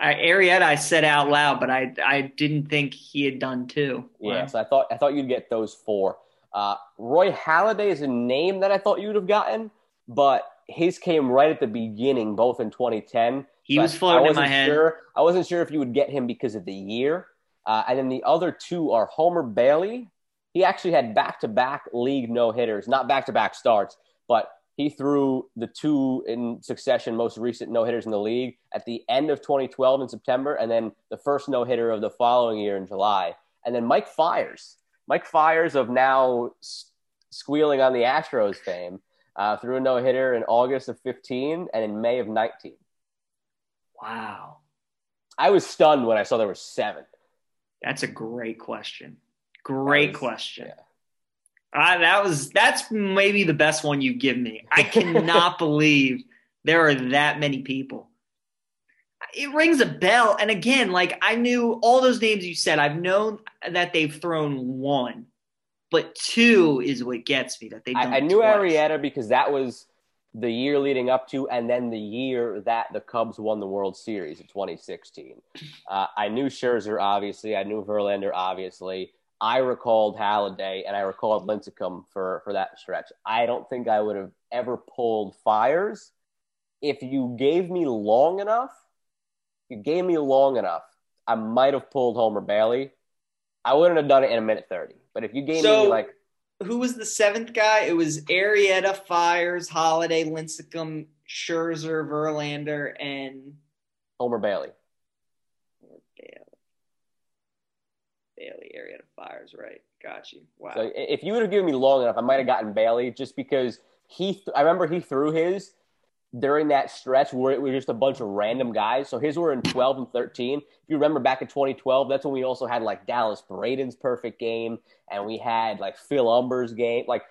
I, Arrieta, I said out loud, but I I didn't think he had done two. Yeah, so I thought I thought you'd get those four. Uh, Roy Halladay is a name that I thought you would have gotten, but his came right at the beginning, both in 2010. He So was I- floating in my wasn't head. Sure, I wasn't sure if you would get him because of the year. Uh, and then the other two are Homer Bailey. He actually had back to back league no hitters, not back to back starts, but he threw the two in succession most recent no hitters in the league at the end of 2012 in September, and then the first no hitter of the following year in July. And then Mike Fiers, Mike Fiers of now squealing on the Astros fame, uh, threw a no hitter in August of 15 and in May of 19. Wow, I was stunned when I saw there were seven. that's a great question. Great was- question. yeah. Uh, that was that's maybe the best one you give me. I cannot believe there are that many people. It rings a bell, and again, like I knew all those names you said. I've known that they've thrown one, but two is what gets me. That they. I, I knew Arrieta because that was the year leading up to, and then the year that the Cubs won the World Series in 2016. Uh, I knew Scherzer, obviously. I knew Verlander, obviously. I recalled Halladay, and I recalled Lincecum for, for that stretch. I don't think I would have ever pulled Fiers. If you gave me long enough, you gave me long enough, I might have pulled Homer Bailey. I wouldn't have done it in a minute 30. But if you gave So- me like Who was the seventh guy? It was Arrieta, Fiers, Halladay, Lincecum, Scherzer, Verlander, and Homer Bailey, Bailey. Bailey, Arrieta, Fiers. Right. Got you. Wow. So if you would have given me long enough, I might have gotten Bailey just because he. Th- I remember he threw his during that stretch where it was just a bunch of random guys. So his were in 12 and 13. If you remember back in 2012, that's when we also had like Dallas Braden's perfect game, and we had like Phil Humber's game. Like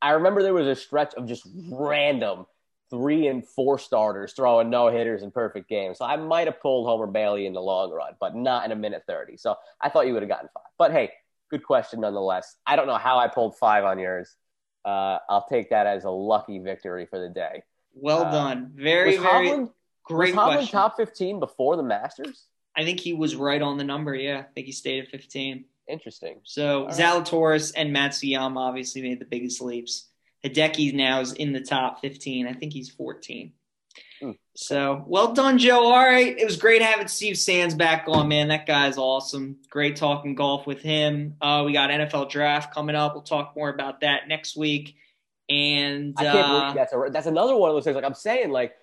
I remember there was a stretch of just random three and four starters throwing no hitters in perfect games. So I might have pulled Homer Bailey in the long run, but not in a minute 30. So I thought you would have gotten five. But hey, good question nonetheless. I don't know how I pulled five on yours. Uh, I'll take that as a lucky victory for the day. Well uh, done. Very, very Hovland, great was Hovland question. top 15 before the Masters? I think he was right on the number. Yeah, I think he stayed at 15. Interesting. So right. Zalatoris and Matsuyama obviously made the biggest leaps. Hideki now is in the top 15. I think he's 14. Hmm. So well done, Joe. All right. It was great having Steve Sands back on, man. That guy's awesome. Great talking golf with him. Uh, we got NFL draft coming up. We'll talk more about that next week. And I can't uh, believe that's a, that's another one of those things. Like I'm saying, like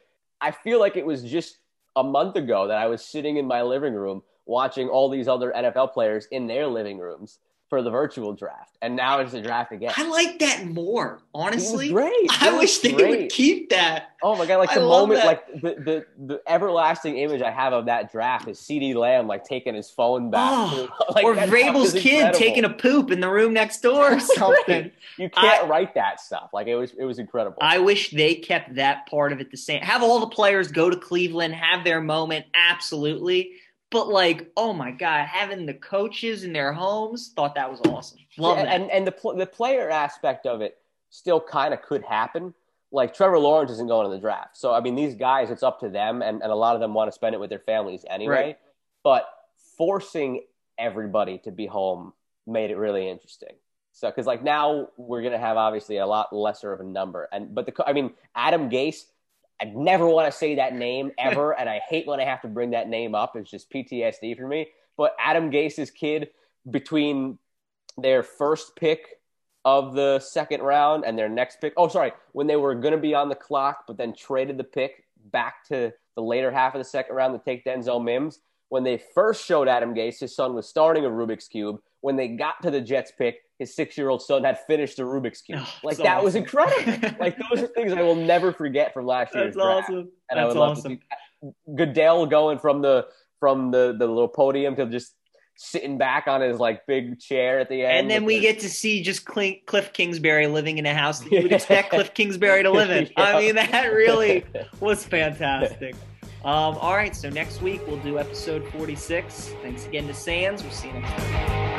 I feel like it was just a month ago that I was sitting in my living room watching all these other NFL players in their living rooms for the virtual draft, and now it's the draft again. I like that more, honestly. Great. I It was wish they would keep that. Oh my god! Like I the moment, that. like the, the the everlasting image I have of that draft is CeeDee Lamb like taking his phone back, Oh, Like, or Vrabel's kid taking a poop in the room next door or something. You can't I- write that stuff. Like it was, it was incredible. I wish they kept that part of it the same. Have all the players go to Cleveland, have their moment, absolutely. But like, oh my god, having the coaches in their homes, thought that was awesome. Love Yeah, that. and and the pl- the player aspect of it still kind of could happen. Like Trevor Lawrence isn't going to the draft, so I mean these guys, it's up to them, and, and a lot of them want to spend it with their families anyway. Right. But forcing everybody to be home made it really interesting. So because like now we're gonna have obviously a lot lesser of a number, and but the I mean Adam Gase. I never want to say that name ever, and I hate when I have to bring that name up. It's just PTSD for me. But Adam Gase's kid, between their first pick of the second round and their next pick. Oh, sorry, when they were going to be on the clock, but then traded the pick back to the later half of the second round to take Denzel Mims. When they first showed Adam Gase, his son was starting a Rubik's Cube. When they got to the Jets pick, his six year old son had finished a Rubik's Cube. Oh, like, that awesome. was incredible. like, those are things I will never forget from last year's That's draft. awesome. And That's I would love awesome. to see Goodell going from the from the, the little podium to just sitting back on his like big chair at the end. And then we the... get to see just Cliff Kingsbury living in a house that you would expect Cliff Kingsbury to live in. yeah. I mean, that really was fantastic. Um, all right, so next week we'll do episode 46. Thanks again to Sands. We'll see you next time.